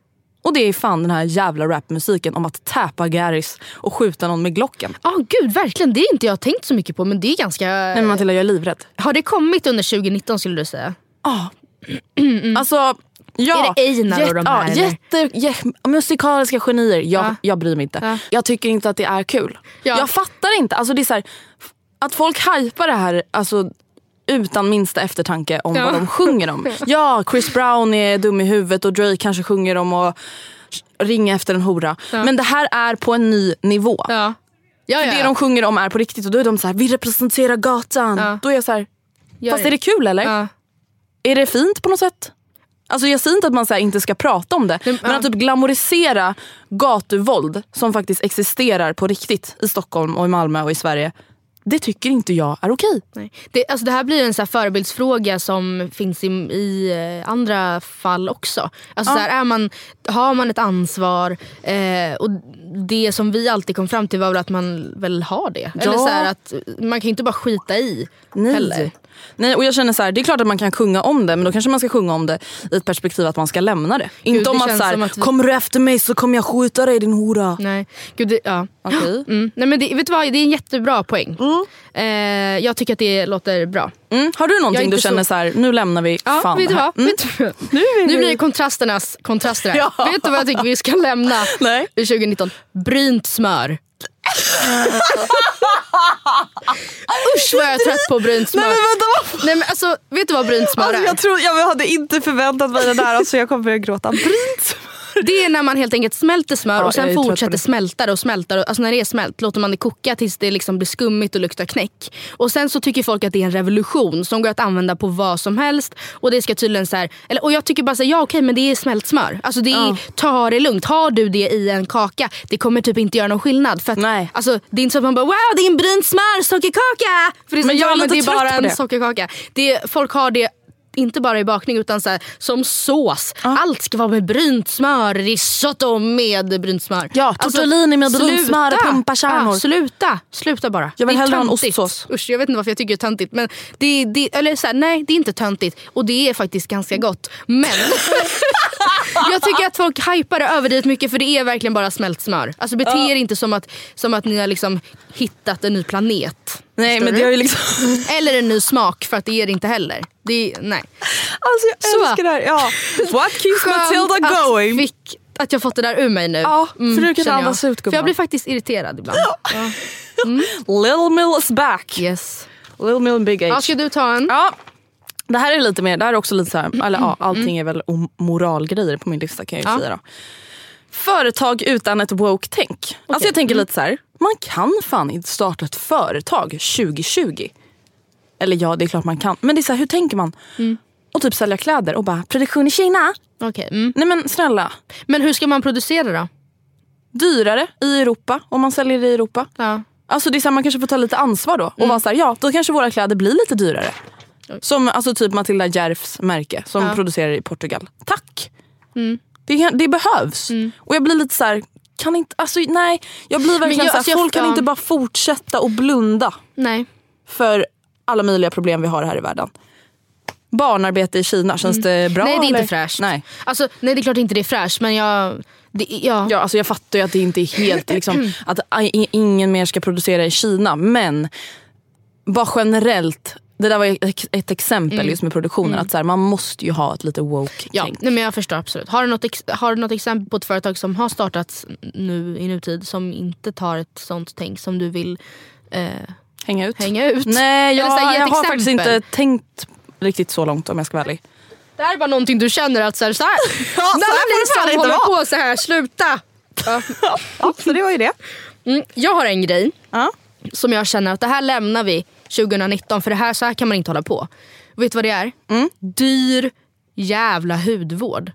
D: Och det är fan den här jävla rapmusiken om att täpa Garris och skjuta någon med Glocken.
E: Ja gud verkligen, det är inte jag tänkt så mycket på men det är ganska...
D: Nej men Matilda jag är livrädd.
E: Har det kommit under 2019 skulle du säga?
D: Alltså, ja.
E: Är det Einar och de här,
D: ja, jätte, jä- musikaliska genier. Jag,
E: Ja.
D: jag bryr mig inte.
E: Ja.
D: Jag tycker inte att det är kul.
E: Ja.
D: Jag fattar inte. Alltså, det är så här, att folk hypar det här alltså, utan minsta eftertanke om vad de sjunger om. Ja, Chris Brown är dum i huvudet och Drake kanske sjunger om att ringa efter en hora. Men det här är på en ny nivå.
E: Ja. Ja,
D: För Det de sjunger om är på riktigt och då är de så här, vi representerar gatan. Då är jag så här, fast är det kul eller? Är det fint på något sätt? Alltså jag säger inte att man så inte ska prata om det.
E: Nej,
D: Men
E: ja.
D: att typ glamorisera gatuvåld som faktiskt existerar på riktigt i Stockholm och i Malmö och i Sverige. Det tycker inte jag är okej.
E: Nej. Det, alltså det här blir en så här förebildsfråga som finns i, i eh, andra fall också. Alltså så här, är man, har man ett ansvar eh, och det som vi alltid kom fram till var väl att man väl har det. Eller
D: Ja.
E: så här, att man kan ju inte bara skita i heller.
D: Nej. Och jag känner så här, det är klart att man kan sjunga om det men då kanske man ska sjunga om det i ett perspektiv att man ska lämna det. inte
E: det
D: om att,
E: känns
D: så här,
E: att vi-
D: kommer du efter mig så kommer jag skjuta dig din hora.
E: Nej, Gud, det, ja.
D: Okej.
E: Mm. Nej, men det, vet du vad? det är en jättebra poäng. Eh, jag tycker att det låter bra.
D: Mm. Har du någonting
E: inte
D: du känner
E: så-
D: så här, nu lämnar vi
E: Ja,
D: fan
E: vet du
D: det
E: vad?
D: Mm.
E: Vet du,
D: Nu
E: blir det kontrasternas kontraster här.
D: Ja.
E: Vet du vad jag tycker vi ska lämna
D: Nej.
E: i 2019? Brynt smör. Usch vad jag är trött på brynt smör.
D: Nej men vänta vad
E: Nej, men alltså, vet du vad brynt smör
D: Alltså,
E: är?
D: jag, tror, jag hade inte förväntat mig det där, alltså jag kommer börja gråta. Brynt
E: Det är när man helt enkelt smälter smör
D: Ja,
E: och sen fortsätter smälta det och smälta det. Alltså när det är smält låter man det koka tills det liksom blir skummigt och luktar knäck. Och sen så tycker folk att det är en revolution som går att använda på vad som helst. Och det ska tydligen så här, eller, och jag tycker bara så här, ja okej men det är smält smör. Alltså det är,
D: Ja.
E: ta det lugnt. Har du det i en kaka, det kommer typ inte göra någon skillnad. För att,
D: Nej.
E: Alltså, det är inte så att man bara wow det är en brynt smör sockerkaka. För det är så,
D: Men jag
E: ja, men det är bara en
D: det.
E: sockerkaka. Det, folk har det inte bara i bakning utan så här, som sås. Allt ska vara med brynt smör, risotto med brynt smör.
D: Ja, tortellini med brynt smör pumpakärnor.
E: Ja, sluta, sluta bara.
D: Jag vill hellre ha en ostsås.
E: Usch, jag vet inte varför jag tycker det är töntigt. Men det, det, eller så här, nej, det är inte töntigt. Och det är faktiskt ganska gott. Men jag tycker att folk hypar det överdrivet mycket för det är verkligen bara smält smör. Alltså bete er inte som att, som att ni har liksom hittat en ny planet.
D: Nej men det har ju liksom...
E: Eller en ny smak för att det är det inte heller. Det är, nej.
D: Alltså jag
E: Så.
D: älskar det här. Ja. What keeps
E: Skönt
D: Matilda
E: att,
D: going?
E: fick, att jag fått det där ur mig nu.
D: Ja, för du kan
E: känner
D: andas
E: jag.
D: ut, gumman.
E: För jag blir faktiskt irriterad ibland. Ja.
D: Little Mill is back.
E: Yes.
D: Little Mill and Big H.
E: Ja, ska du ta en?
D: Ja. Det här är lite mer, det här är också lite så här, eller ja, allting är väl om- moralgrejer på min lista kan jag ju
E: Ja.
D: säga då. Företag utan ett woke-tänk. Alltså jag tänker lite så här, man kan fan inte starta ett företag 2020. Eller ja, det är klart man kan. Men det är så här, hur tänker man? Och typ sälja kläder och bara, produktion i Kina?
E: Okej. Mm.
D: Nej men snälla,
E: Men hur ska man producera då?
D: dyrare i Europa om man säljer det i Europa.
E: Ja.
D: Alltså det är så här, man kanske får ta lite ansvar då och vara så här, ja då kanske våra kläder blir lite dyrare. Som alltså typ Matilda Järfs märke som
E: Ja.
D: producerar i Portugal. Tack! Det, det behövs. Och jag blir lite så här, kan inte, alltså nej. Jag blir verkligen
E: jag-
D: så här,
E: alltså jag-
D: folk kan
E: ja.
D: inte bara fortsätta och blunda
E: Nej.
D: för alla möjliga problem vi har här i världen. Barnarbete i Kina, känns det bra?
E: Mm. Nej det är
D: eller?
E: inte fräscht.
D: Nej.
E: Alltså, nej det är klart inte det är fräscht men jag... Det, ja.
D: Ja, alltså jag fattar ju att det inte är helt liksom, att i- ingen mer ska producera i Kina men bara generellt det där var ett, ett exempel just med produktionen. Att så här, man måste ju ha ett lite woke
E: Ja,
D: tänk.
E: nej, men jag förstår absolut. Har du, något ex- har du något exempel på ett företag som har startats nu i nutid som inte tar ett sånt tänk som du vill eh,
D: Hänga ut.
E: hänga ut?
D: Nej, jag,
E: här,
D: jag har faktiskt inte tänkt riktigt så långt om jag ska vara ärlig.
E: Det här är bara någonting du känner att så här, så här,
D: så här
E: ni som håller på så här, sluta! Ja.
D: Ja, så det var ju det.
E: Mm, jag har en grej
D: Ja.
E: som jag känner att det här lämnar vi 2019 för det här, så här kan man inte hålla på. Vet du vad det är?
D: Mm.
E: Dyr jävla hudvård.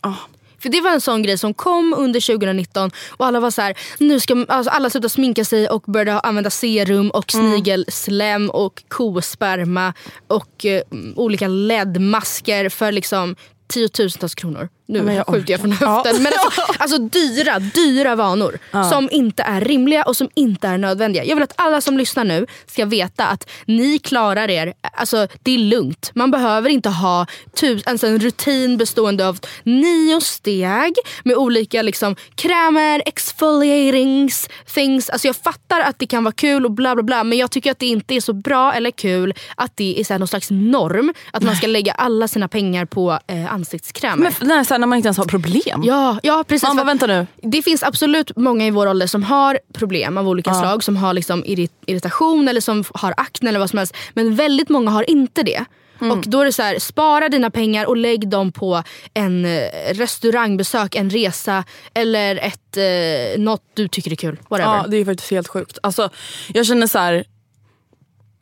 D: Ah.
E: För det var en sån grej som kom under 2019 och alla var så här, nu ska alltså alla sluta sminka sig och börja använda serum och
D: Mm.
E: snigelslem och kosperma och eh, olika LED-masker för liksom tiotusentals kronor. Nu
D: jag
E: skjuter jag från höften.
D: Ja.
E: Men alltså, alltså dyra, dyra vanor som inte är rimliga och som inte är nödvändiga. Jag vill att alla som lyssnar nu ska veta att ni klarar er. Alltså det är lugnt. Man behöver inte ha tus, alltså en rutin bestående av nio steg med olika liksom, krämer, exfoliatings, things. Alltså jag fattar att det kan vara kul och bla bla bla men jag tycker att det inte är så bra eller kul att det är så här någon slags norm att man ska lägga alla sina pengar på eh, ansiktskrämer.
D: Men nej, så när man inte ens har problem.
E: Ja, ja precis.
D: Man bara, vänta nu.
E: Det finns absolut många i vår ålder som har problem av olika slag. Som har liksom irrit- irritation eller som har akne eller vad som helst. Men väldigt många har inte det.
D: Mm.
E: Och då är det så här, spara dina pengar och lägg dem på en eh, restaurangbesök, en resa eller ett, eh, något du tycker är kul. Whatever.
D: Ja, det är faktiskt helt sjukt. Alltså, jag känner så här.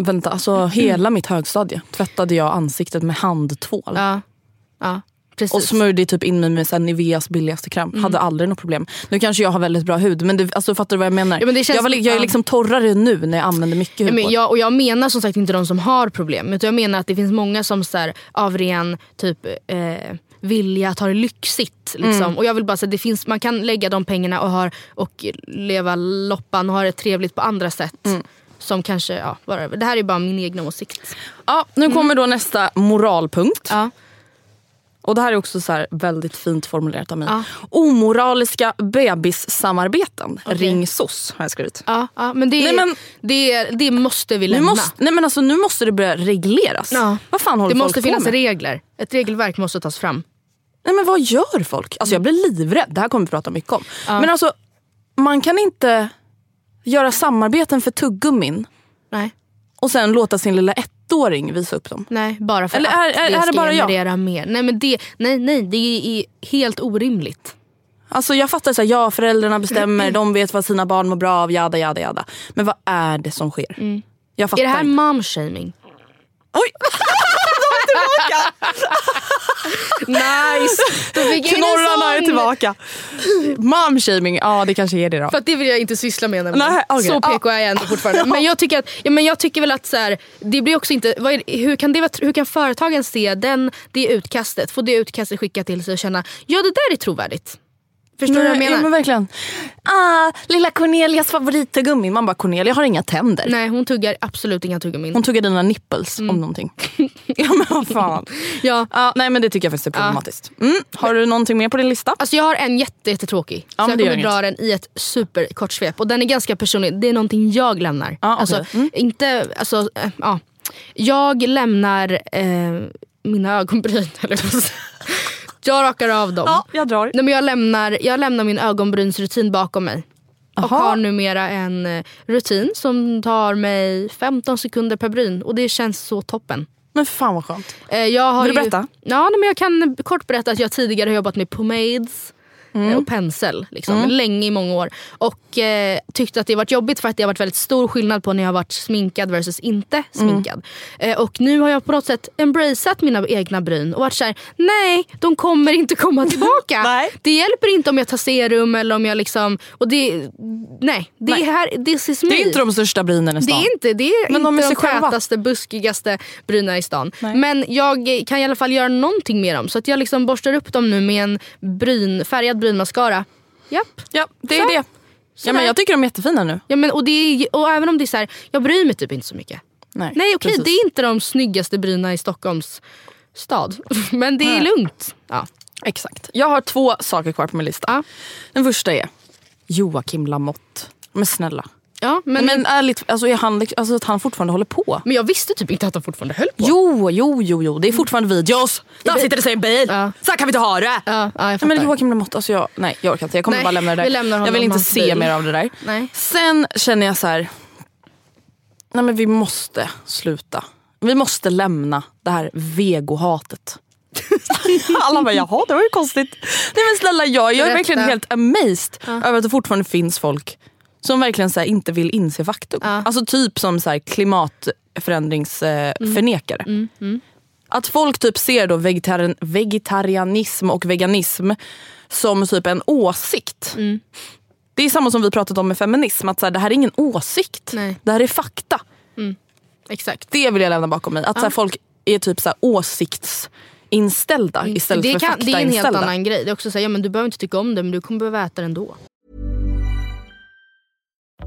D: Vänta, alltså
E: Mm.
D: hela mitt högstadie tvättade jag ansiktet med handtvål.
E: ja. ja precis.
D: Och smörjde typ in mig med så Niveas billigaste kräm.
E: Mm.
D: Hade aldrig något problem. Nu kanske jag har väldigt bra hud men det, alltså, fattar du vad jag menar?
E: Ja, men
D: jag, var, jag är liksom torrare nu när jag använder mycket hudvård.
E: men jag, och jag menar som sagt inte de som har problem. Utan jag menar att det finns många som så här, av ren typ, eh, vilja tar det lyxigt. Liksom.
D: Mm.
E: Och jag vill bara säga det finns, man kan lägga de pengarna och, har, och leva loppan och ha det trevligt på andra sätt.
D: Mm.
E: Som kanske, ja. Det här är bara min egna åsikt.
D: Ja, nu kommer då nästa moralpunkt.
E: Ja.
D: Och det här är också så väldigt fint formulerat av mig.
E: Ja.
D: Omoraliska bebissamarbeten.
E: Okej.
D: Ring SOS har jag skrivit.
E: Ja, ja, men, det,
D: Nej, men-
E: det, det måste vi
D: Nu
E: lämna.
D: måste, nej men alltså, nu måste det börja regleras.
E: Ja.
D: Vad fan håller
E: det
D: folk
E: måste
D: på
E: finnas
D: med?
E: regler. Ett regelverk måste tas fram.
D: Nej men vad gör folk? Alltså jag blir livrädd. Det här kommer vi prata mycket om. Men alltså man kan inte göra samarbeten för tuggummin
E: Nej.
D: och sen låta sin lilla ettåring visa upp dem.
E: Nej, bara för
D: Eller
E: att
D: är- är-
E: det ska
D: bara jag?
E: generera mer. Nej, men det, nej, nej, det är helt orimligt.
D: Alltså jag fattar så här, ja föräldrarna bestämmer, de vet vad sina barn mår bra av, jada jada jada. Men vad är det som sker? Jag fattar
E: Är det här momshaming?
D: Oj!
E: Nice! In en
D: Knorrarna är tillbaka. Momshaming, ja det kanske är det då.
E: För att det vill jag inte syssla med nämligen.
D: Nej, okej.
E: Så PK är jag ändå fortfarande. Men jag tycker, att, ja, men jag tycker väl att så här, det blir också inte, vad är, hur, kan det, vara- hur kan företagen se den, det utkastet, få det utkastet skickat till sig och känna ja det där är trovärdigt. Förstår du vad jag menar?
D: Ja, men verkligen. Ah, lilla Cornelias favorittuggummi. Man bara Cornelia har inga tänder.
E: Nej hon tuggar absolut inga tuggummin.
D: Hon tuggar dina nipples
E: Mm.
D: om någonting. ja men vad fan.
E: Ja.
D: Ja, nej men det tycker jag faktiskt är problematiskt. Mm. Har du någonting mer på din lista?
E: Alltså jag har en jätte, jättetråkig.
D: Ja,
E: så jag kommer dra den i ett superkort svep. Och den är ganska personlig. Det är någonting jag lämnar.
D: Ja, okej.
E: alltså, inte, alltså, äh, ja. Jag lämnar eh, mina ögonbryn. Eller. Jag rakar av dem.
D: jag drar.
E: Nej, men jag, lämnar, jag lämnar min ögonbrynsrutin bakom mig. Och
D: Aha.
E: har numera en eh, rutin som tar mig 15 sekunder per bryn. Och det känns så toppen.
D: Men fan vad skönt.
E: Eh, jag har
D: Vill du
E: ju-
D: berätta?
E: Ja, nej, men jag kan kort berätta att jag tidigare har jobbat med pomades. Eh, och pensel. Liksom, Länge i många år. Och eh, tyckte att det varit jobbigt för att det har varit väldigt stor skillnad på när jag har varit sminkad versus inte sminkad. Eh, och nu har jag på något sätt embraceat mina egna bryn och varit såhär, nej de kommer inte komma tillbaka. Det hjälper inte om jag tar serum eller om jag liksom... Och det, nej, det
D: Nej.
E: är här, this is me.
D: Det är inte de största brynen i
E: Det
D: stan.
E: är inte, det är
D: Men de
E: inte
D: är
E: de,
D: själva.
E: tätaste, buskigaste brynen i stan.
D: Nej.
E: Men jag kan i alla fall göra någonting med dem. Så att jag liksom borstar upp dem nu med en bryn, färgad brynmascara. Japp.
D: Ja, det är
E: Så.
D: det. Ja, men jag tycker de är jättefina nu.
E: Ja, men, och, det är, och även om det är så här, jag bryr mig typ inte så mycket.
D: Nej,
E: Nej okej,
D: precis.
E: det är inte de snyggaste bryna i Stockholms stad. Men det är
D: Nej.
E: lugnt. Ja.
D: Exakt. Jag har två saker kvar på min lista.
E: Ja.
D: Den första är Joakim Lamotte. Men snälla.
E: Ja, men,
D: Men,
E: men,
D: ärligt, alltså, är han, lik- alltså, att han fortfarande håller på.
E: jag visste typ inte att de fortfarande höll på.
D: Jo, jo, jo, jo. Det är fortfarande videos. Där sitter det sig en bil.
E: Ja.
D: Så här kan vi inte ha det.
E: Ja, ja, jag
D: Nej, men Joakim Lamotte, alltså jag, nej jag orkar inte. Jag kommer
E: Nej,
D: bara lämna det där. Jag vill inte se
E: bil.
D: mer av det där.
E: Nej.
D: Sen känner jag så här. Nej men vi måste sluta. Vi måste lämna det här vegohatet. Alla bara jaha det var ju konstigt. Nej men snälla jag, jag är verkligen helt amazed över att det fortfarande finns folk som verkligen så inte vill inse faktum.
E: Ja.
D: Alltså typ som så klimatförändringsförnekare.
E: Mm,
D: Att folk typ ser då vegetarian, vegetarianism och veganism som typ en åsikt.
E: Mm.
D: Det är samma som vi pratat om med feminism. Att så här, det här är ingen åsikt.
E: Nej.
D: Det här är fakta.
E: Exakt.
D: Det vill jag lämna bakom mig. Att så här, folk är typ så här, åsiktsinställda istället
E: Mm. det,
D: för
E: kan, det är en helt
D: faktainställda.
E: annan grej. Det är också så här, ja, men du behöver inte tycka om det men du kommer behöva äta det ändå.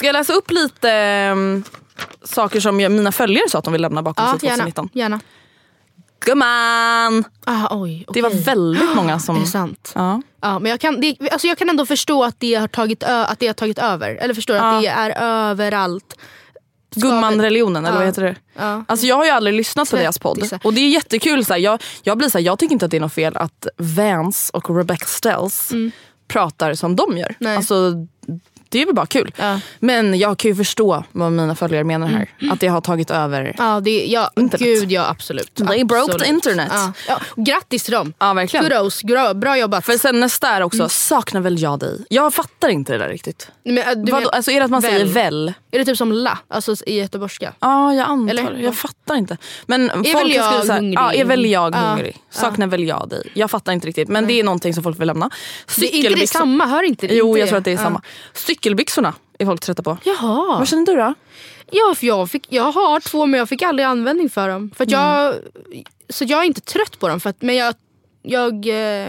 D: Ska jag läsa upp lite um, saker som jag, mina följare sa att de vill lämna bakom
E: Ja,
D: sig
E: gärna.
D: 2019?
E: gärna.
D: Gumman!
E: Ah, oj,
D: Det var väldigt många som...
E: Är det sant?
D: Ja.
E: Ja, men jag kan, det, alltså jag kan ändå förstå att det har tagit, ö, att det har tagit över. Eller förstår
D: Ja.
E: att det är överallt.
D: Gumman-religionen eller
E: Ja.
D: vad heter det?
E: Ja.
D: Alltså jag har ju aldrig lyssnat på deras podd. Och det är jättekul. Så här, jag, jag, blir så här, jag tycker inte att det är något fel att Vance och Rebecca Stells pratar som de gör.
E: Mm. Nej.
D: Alltså, det är väl bara kul.
E: Ja. Mm.
D: Men jag kan ju förstå vad mina följare menar här. Att det har tagit över.
E: Ja, det, ja
D: Internet.
E: gud ja absolut.
D: They broke the
E: Absolut.
D: internet.
E: Ja. Ja, grattis till dem.
D: Ja verkligen.
E: Kudos, bra, bra jobbat.
D: För sen nästa är
E: Mm.
D: också, saknar väl jag dig? Jag fattar inte det där riktigt.
E: Men, äh, du vet,
D: Alltså är det att man säger väl?
E: Är det typ som la, alltså i göteborgska?
D: Ja jag antar
E: Eller?
D: Jag fattar inte. Men folk
E: väl jag
D: så här,
E: hungrig?
D: Ja, är väl jag
E: Ja.
D: hungrig? Saknar väl jag dig? Jag fattar inte riktigt. Men det är någonting som folk vill lämna.
E: Det, är inte det
D: Cykelbyxor-
E: samma? Hör inte det?
D: Jo jag tror att det är samma. Cykelbyxorna är folk trötta på.
E: Jaha.
D: Vad känner du då?
E: Ja, för jag, fick, jag har två men jag fick aldrig användning för dem. För jag,
D: Mm.
E: så jag är inte trött på dem. För att, men jag, jag eh,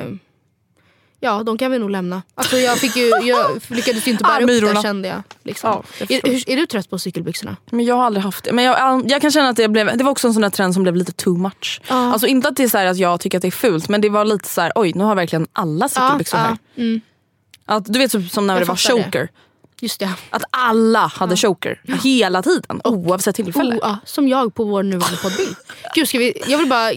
E: Ja, de kan vi nog lämna. Alltså jag, fick ju, jag lyckades ju inte bära
D: Ah,
E: upp det kände jag. Liksom.
D: Ja, jag
E: är, är du trött på cykelbyxorna?
D: Men jag har aldrig haft det. Men jag, jag kan känna att det blev, det var också en sån där trend som blev lite too much.
E: Ja.
D: Alltså inte att det är så att jag tycker att det är fult men det var lite så här: oj nu har verkligen alla cykelbyxor
E: Ja,
D: här.
E: mm.
D: Att, du vet typ som när
E: Jag
D: det var
E: fattar det.
D: choker.
E: Just det.
D: Att alla hade choker hela tiden oavsett tillfälle.
E: Oh, ja, som jag på vår nuvarande poddbild. Gud, ska vi, jag vill bara,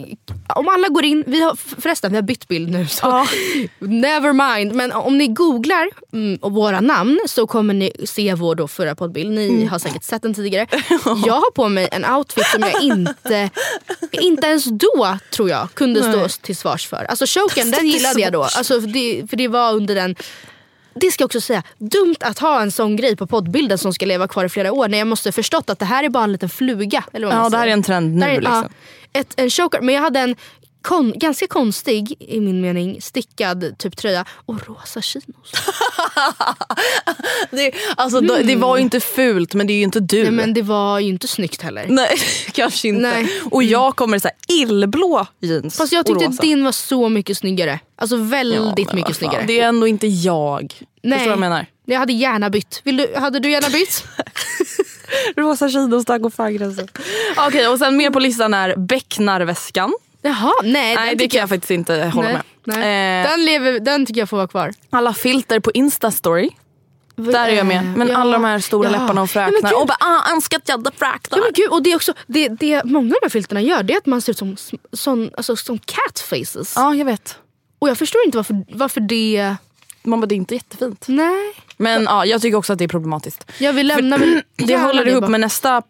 E: om alla går in, vi har, förresten vi har bytt bild nu så never mind. Men om ni googlar mm, och våra namn så kommer ni se vår då förra poddbild. Ni
D: Mm.
E: har säkert sett den tidigare. Jag har på mig en outfit som jag inte, inte ens då tror jag kunde stå
D: Nej.
E: till svars för. Alltså choken den gillade jag då. Alltså, för, det, för det var under den det ska jag också säga, dumt att ha en sån grej på poddbilden som ska leva kvar i flera år när jag måste förstått att det här är bara en liten fluga. Eller vad man
D: Ja, det här
E: säger.
D: är en trend nu.
E: Är-
D: liksom.
E: ja, ett, en choker, men jag hade en kon, ganska konstig, i min mening, stickad typ tröja och rosa chinos.
D: det, alltså, då- det var ju inte fult men det är ju inte du.
E: Nej, men det var ju inte snyggt heller.
D: Nej, kanske inte.
E: Nej.
D: Och jag kommer i så här illblå jeans
E: Fast jag tyckte din var så mycket snyggare. Alltså
D: Ja,
E: väldigt
D: men
E: mycket
D: fan,
E: snyggare.
D: Det är ändå inte jag.
E: Nej.
D: Förstår du vad jag menar?
E: Jag hade gärna bytt. Vill du, hade du gärna bytt?
D: Rosa chinos, tack och fargränsen. Okej, och sen mer på listan är Becknarväskan.
E: Jaha, nej.
D: Nej, det kan jag faktiskt inte hålla
E: nej,
D: med.
E: Nej.
D: Eh,
E: Den, lever, den tycker jag får vara kvar.
D: alla filter på Instastory. Där är jag med. Men
E: Ja.
D: alla de här stora
E: Ja.
D: läpparna och
E: Ja,
D: fräknar.
E: gud.
D: och bara ah, jag hade fräknar.
E: Ja, men gud, och det är också, det, det många av de här filterna gör det är att man ser ut som, som, alltså, som cat faces.
D: Ja, jag vet.
E: Och jag förstår inte varför, varför det...
D: Man bara, det är inte jättefint.
E: Nej.
D: Men ja, jag tycker också att det är problematiskt.
E: Jag vill lämna...
D: För, det håller ihop
E: bara.
D: med nästa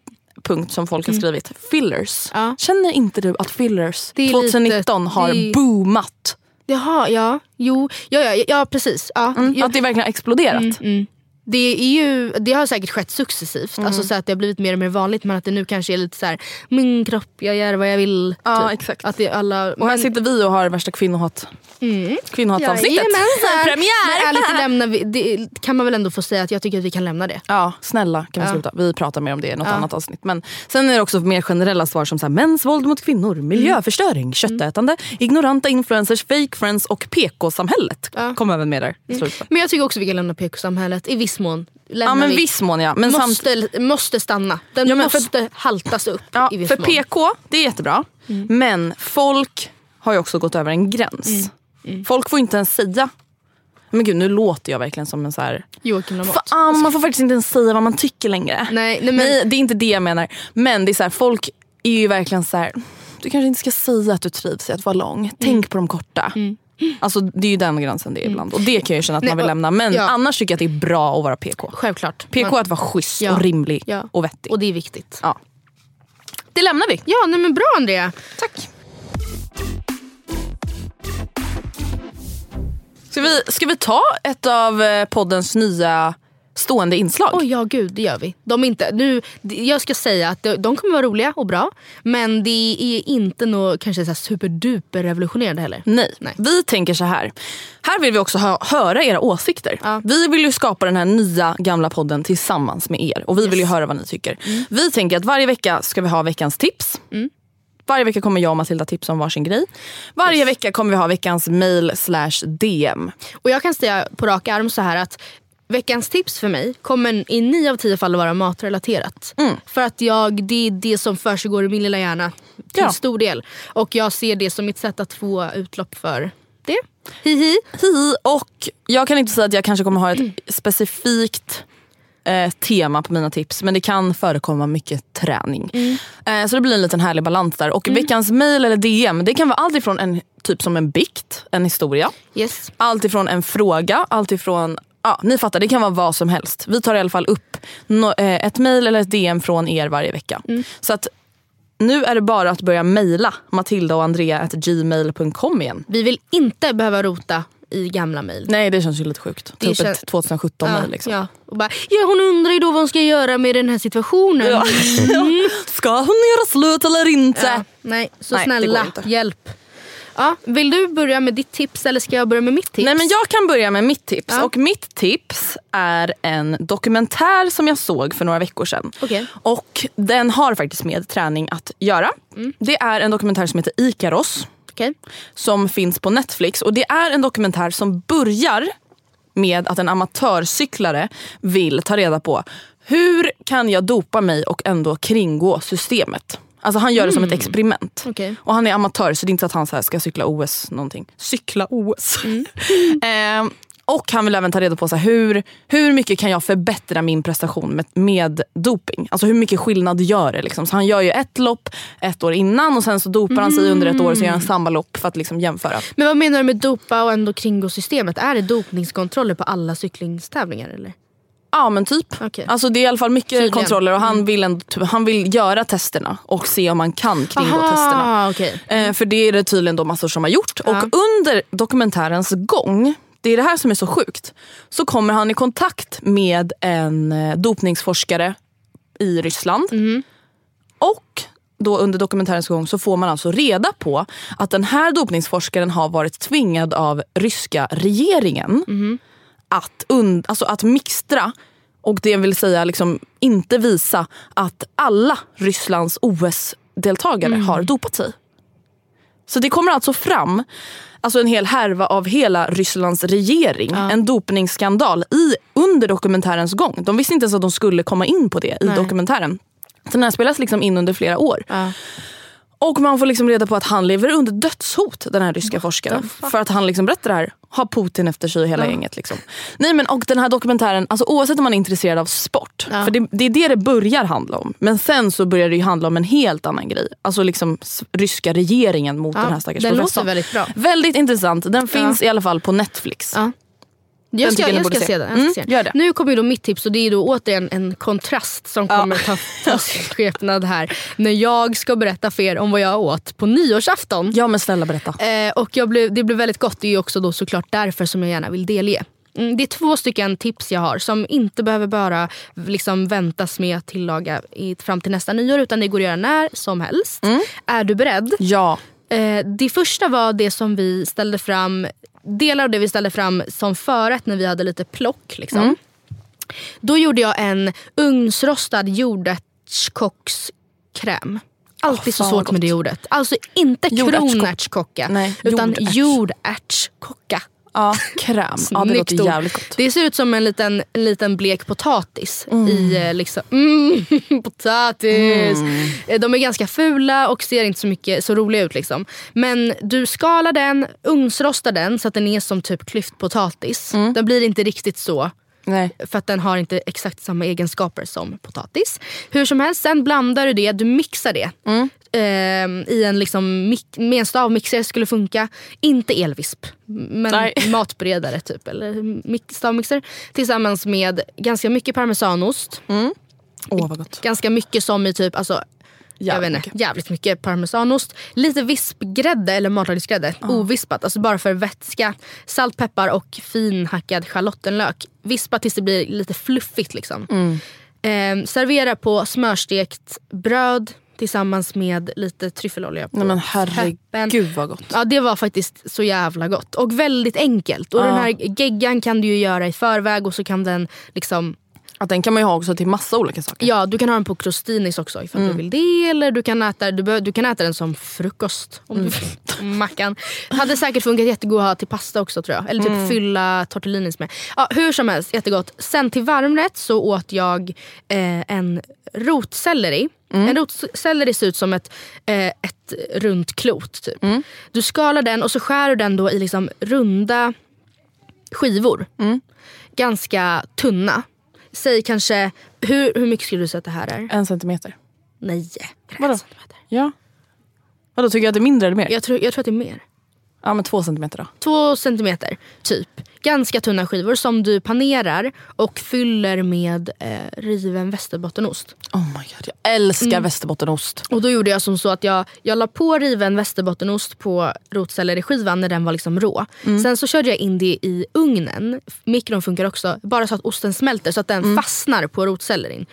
D: punkt som folk har skrivit. Fillers.
E: Ja.
D: Känner inte du att fillers
E: Det är
D: 2019
E: lite-
D: har
E: det är-
D: boomat?
E: Jaha, ja. Jo, ja, ja, ja precis. Ja,
D: Mm,
E: ja.
D: Att det verkligen har exploderat?
E: Mm. Det, är ju, det har säkert skett successivt,
D: Mm.
E: alltså så att det har blivit mer och mer vanligt men att det nu kanske är lite så här: min kropp, jag gör vad jag vill.
D: Ja,
E: typ.
D: exakt.
E: Att det alla,
D: Och här sitter vi och har värsta kvinnohat.
E: Mm.
D: Kvinnohatsavsnittet.
E: Jajamensan.
D: Premiär!
E: Men ärligt lämnar vi, det kan man väl ändå få säga att jag tycker att vi kan lämna det.
D: Ja, snälla kan vi
E: Ja.
D: sluta. Vi pratar mer om det i något
E: Ja.
D: annat avsnitt. Men sen är det också mer generella svar som så här, mäns våld mot kvinnor, miljöförstöring, köttätande, ignoranta influencers, fake friends och PK-samhället.
E: Ja.
D: Kom även med där slutet.
E: Men jag tycker också vi kan lämna PK-samhället i viss mån. Lämnar
D: Ja men
E: vi.
D: viss mån ja. Men samt,
E: måste, måste stanna. Den
D: Ja, men för-
E: måste haltas upp
D: ja,
E: i viss
D: för
E: mån.
D: PK, det är jättebra.
E: Mm.
D: Men folk har ju också gått över en gräns.
E: Mm.
D: Folk får inte ens säga men gud nu låter jag verkligen som en så här.
E: Joakim Lamotte.
D: Fan, man får faktiskt inte ens säga vad man tycker längre.
E: Nej, nej, men,
D: Nej, det är inte det jag menar. Men det är så här, folk är ju verkligen så här. Du kanske inte ska säga att du trivs i att vara lång.
E: Mm.
D: Tänk på de korta. Alltså Det är ju den gränsen det är ibland. Och det kan jag känna att
E: Nej,
D: man vill
E: och-
D: lämna. Men
E: ja.
D: annars tycker jag att det är bra att vara PK.
E: Självklart.
D: PK är
E: Man-
D: att vara schysst
E: Ja.
D: och rimlig
E: Ja.
D: och vettig.
E: Och det är viktigt.
D: Ja. Det lämnar vi.
E: Ja, nej, men bra Andrea.
D: Tack. Ska vi, ska vi ta ett av eh, poddens nya stående inslag?
E: Oj, ja gud, det gör vi. De inte, nu, jag ska säga att de, kommer vara roliga och bra. Men det är inte något kanske så här superduper revolutionerande heller.
D: Nej.
E: Nej.
D: vi tänker så här. Här vill vi också hö- höra era åsikter.
E: Ja.
D: Vi vill ju skapa den här nya gamla podden tillsammans med er. Och vi vill ju höra vad ni tycker. Vi tänker att varje vecka ska vi ha veckans tips. Varje vecka kommer jag och Matilda tipsa om varsin grej. Varje vecka kommer vi ha veckans mail slash DM.
E: Och jag kan säga på rak arm så här att veckans tips för mig kommer i nio av tio fall att vara matrelaterat.
D: Mm.
E: För att jag, det är det som försiggår i min lilla hjärna till
D: Ja.
E: stor del. Och jag ser det som mitt sätt att få utlopp för det. Hihi.
D: Hi, och jag kan inte säga att jag kanske kommer ha ett specifikt eh, tema på mina tips men det kan förekomma mycket träning. Eh, så det blir en liten härlig balans där. Och veckans mail eller DM det kan vara allt ifrån en typ som en bikt, en historia.
E: Yes.
D: Allt ifrån en fråga, allt ifrån Ja, ni fattar, det kan vara vad som helst. Vi tar i alla fall upp no, eh, ett mail eller ett DM från er varje vecka. Så att nu är det bara att börja mejla matilda och andrea gmail.com igen.
E: Vi vill inte behöva rota i gamla mejl.
D: Nej det känns ju lite sjukt.
E: Det
D: upp
E: kän-
D: ett 2017
E: Ja,
D: mejl liksom.
E: ja. Och bara, ja, hon undrar ju då vad hon ska göra med den här situationen.
D: Ja.
E: Mm.
D: Ska hon göra slut eller inte?
E: Ja, nej, så
D: Nej,
E: snälla, hjälp. Ja, vill du börja med ditt tips eller ska jag börja med mitt tips?
D: Nej men jag kan börja med mitt tips.
E: Ja.
D: Och mitt tips är en dokumentär som jag såg för några veckor sedan.
E: Okej.
D: Och den har faktiskt med träning att göra.
E: Mm.
D: Det är en dokumentär som heter Ikaros.
E: Okej.
D: Som finns på Netflix. Och det är en dokumentär som börjar med att en amatörcyklare vill ta reda på hur kan jag dopa mig och ändå kringgå systemet. Alltså han gör det som ett experiment.
E: Okej.
D: Och han är amatör så det är inte så att han så ska cykla OS någonting. Cykla OS.
E: Mm.
D: eh, Och han vill även ta reda på så här, hur, hur mycket kan jag förbättra min prestation med, med doping. Alltså hur mycket skillnad gör det? Liksom. Så han gör ju ett lopp ett år innan och sen så dopar han sig under ett år och så gör han samma lopp för att liksom jämföra.
E: Men vad menar du med dopa och ändå kringgå systemet? Är det dopningskontroller på alla cyklingstävlingar eller?
D: Ja men typ.
E: Okej.
D: Alltså, det är i alla fall mycket
E: Tydligen.
D: kontroller och han, vill ändå, typ- han vill göra testerna och se om man kan kringgå testerna.
E: Aha, okej.
D: Eh, för det är det tydligen då massor som har gjort.
E: Ja.
D: Och under dokumentärens gång, det är det här som är så sjukt, så kommer han i kontakt med en eh, dopningsforskare i Ryssland.
E: Mhm.
D: Och då under dokumentärens gång så får man alltså reda på att den här dopningsforskaren har varit tvingad av ryska regeringen
E: Mhm.
D: Att, und- alltså att mixtra och det vill säga liksom inte visa att alla Rysslands OS-deltagare
E: Mm.
D: har dopat sig. Så det kommer alltså fram alltså en hel härva av hela Rysslands regering. En dopningsskandal i, under dokumentärens gång. De visste inte ens att de skulle komma in på det i
E: Nej.
D: dokumentären. Så den här spelas liksom in under flera år.
E: Ja.
D: Och man får liksom reda på att han lever under dödshot, den här ryska forskaren. För att han liksom berättar det här. Har Putin efter sig och hela gänget. Liksom. Nej, men, och den här dokumentären, alltså, oavsett om man är intresserad av sport.
E: Ja.
D: För det, det är det det börjar handla om. Men sen så börjar det ju handla om en helt annan grej. Alltså liksom ryska regeringen mot
E: Ja,
D: den här stackars
E: den
D: professorn.
E: låter väldigt bra.
D: Väldigt intressant. Den finns i alla fall på Netflix.
E: Ja. Jag ska,
D: jag
E: ska
D: se.
E: den. Jag ska
D: Mm,
E: se. Nu kommer ju då mitt tips och det är då återigen en kontrast som kommer ta, ta skepnad här. När jag ska berätta för er om vad jag åt på nyårsafton.
D: Ja men snälla berätta.
E: Eh, och jag blev, det blev väldigt gott. Det är ju också då såklart därför som jag gärna vill delge. Mm, det är två stycken tips jag har som inte behöver bara liksom väntas med att tillaga i, fram till nästa nyår utan det går att göra när som helst. Är du beredd?
D: Ja.
E: Eh, det första var det som vi ställde fram, delar av det vi ställde fram som förrätt när vi hade lite plock. Liksom. Då gjorde jag en ugnsrostad jordärtskockskräm. Alltid så
D: fan vad
E: svårt med
D: gott.
E: det ordet. Alltså inte kronärtskocka utan
D: jordärts-
E: jordärtskocka.
D: Ja, kräm. Ja, det låter jävligt gott.
E: Det ser ut som en liten, en liten blek potatis. I, eh, liksom, mm, potatis! Eh, De är ganska fula och ser inte så, mycket, så roliga ut. Liksom. Men du skalar den, ugnsrostar den så att den är som typ klyftpotatis. Den blir inte riktigt så.
D: Nej.
E: För att den har inte exakt samma egenskaper som potatis. Hur som helst, sen blandar du det, du mixar det. Ehm, I en liksom, med en stavmixer skulle funka. Inte elvisp, men
D: Nej.
E: matberedare typ. Eller mix- stavmixer. Tillsammans med ganska mycket parmesanost.
D: Vad gott.
E: Ganska mycket som i typ, alltså, jag
D: Jävligt
E: vet inte,
D: mycket.
E: jävligt mycket parmesanost. Lite vispgrädde eller matlagningsgrädde. Ovispat, alltså bara för vätska. Salt, peppar och finhackad schalottenlök. Vispa tills det blir lite fluffigt. Liksom.
D: Mm.
E: Ehm, servera på smörstekt bröd tillsammans med lite tryffelolja på
D: Nej men herregud vad gott.
E: Ja det var faktiskt så jävla gott. Och väldigt enkelt. Och
D: Ja.
E: den här geggan kan du ju göra i förväg och så kan den liksom
D: Att den kan man ju ha också till massa olika saker.
E: Ja, du kan ha den på crostinis också ifall
D: Mm.
E: du vill det. Eller du kan, äta, du, bör, du kan äta den som frukost. Om
D: Mm.
E: du vill. Mackan. Hade säkert funkat jättegod att ha till pasta också tror jag. Eller typ
D: Mm.
E: fylla tortellinis med. Ja, hur som helst, jättegott. Sen till varmrätt så åt jag eh, en rotselleri.
D: Mm.
E: En rotselleri ser ut som ett, eh, ett runt klot. Typ.
D: Mm.
E: Du skalar den och så skär du den då i liksom runda skivor.
D: Mm.
E: Ganska tunna. Säg kanske, hur, hur mycket skulle du säga att det här är?
D: En centimeter.
E: Nej.
D: Vadå? Ja. Vadå, tycker jag att det är mindre eller mer?
E: Jag tror, jag tror att det är mer.
D: Ja men två centimeter då.
E: Två centimeter, typ. Ganska tunna skivor som du panerar och fyller med eh, riven västerbottenost.
D: Oh my god, jag älskar
E: Mm.
D: västerbottenost.
E: Och då gjorde jag som så att jag, jag la på riven västerbottenost på rotselleri-skivan när den var liksom rå. Sen så körde jag in det i ugnen. Mikron funkar också, bara så att osten smälter så att den fastnar på rotsellerin.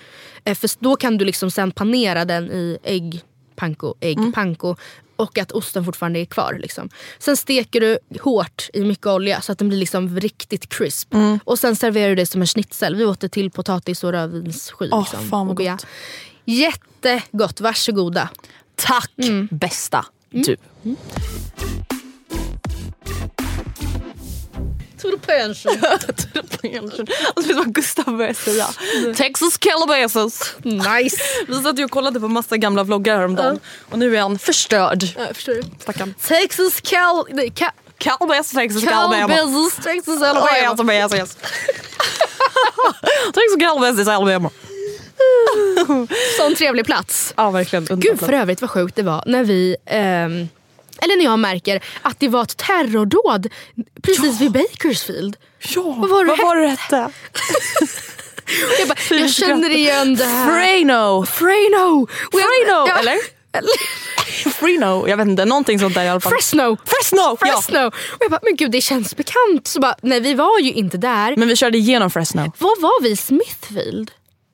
E: Eh, för då kan du liksom sen panera den i äggpanko, äggpanko och att osten fortfarande är kvar. Liksom. Sen steker du hårt i mycket olja så att den blir liksom riktigt crisp. Och sen serverar du det som en schnitzel. Vi åt det till potatis och rödvinssky.
D: Åh,
E: liksom,
D: fan vad
E: och bea.
D: gott.
E: Jättegott, varsågoda.
D: Tack bästa du.
E: To the pension.
D: Alltså vet du vad Gustav började säga? Texas Calabasas.
E: Nice.
D: Vi satt ju och kollade på massa gamla vloggar häromdagen och nu är han förstörd.
E: Ja, du.
D: Stackarn.
E: Texas Cal... Nej, Ca-
D: Cal bäst Texas
E: Cal
D: Alabama.
E: Bezos, Texas
D: Oh,
E: Alabama.
D: yes, yes, yes. Texas Cal bäst Alabama.
E: Sån trevlig plats.
D: Ja verkligen.
E: Gud för övrigt vad sjukt det var när vi ehm, eller när jag märker att det var ett terrordåd precis vid Bakersfield.
D: Ja,
E: Vad var det
D: vad var det hette?
E: Jag, bara, jag känner igen det här.
D: Freno.
E: Freno!
D: Freno,
E: ja,
D: eller? Freno, jag vet inte. Någonting sånt där i alla fall.
E: Fresno!
D: Fresno! Ja.
E: Fresno! Och jag bara, men gud det känns bekant. Så bara, nej vi var ju inte där.
D: Men vi körde igenom Fresno.
E: Var var vi? Smithfield?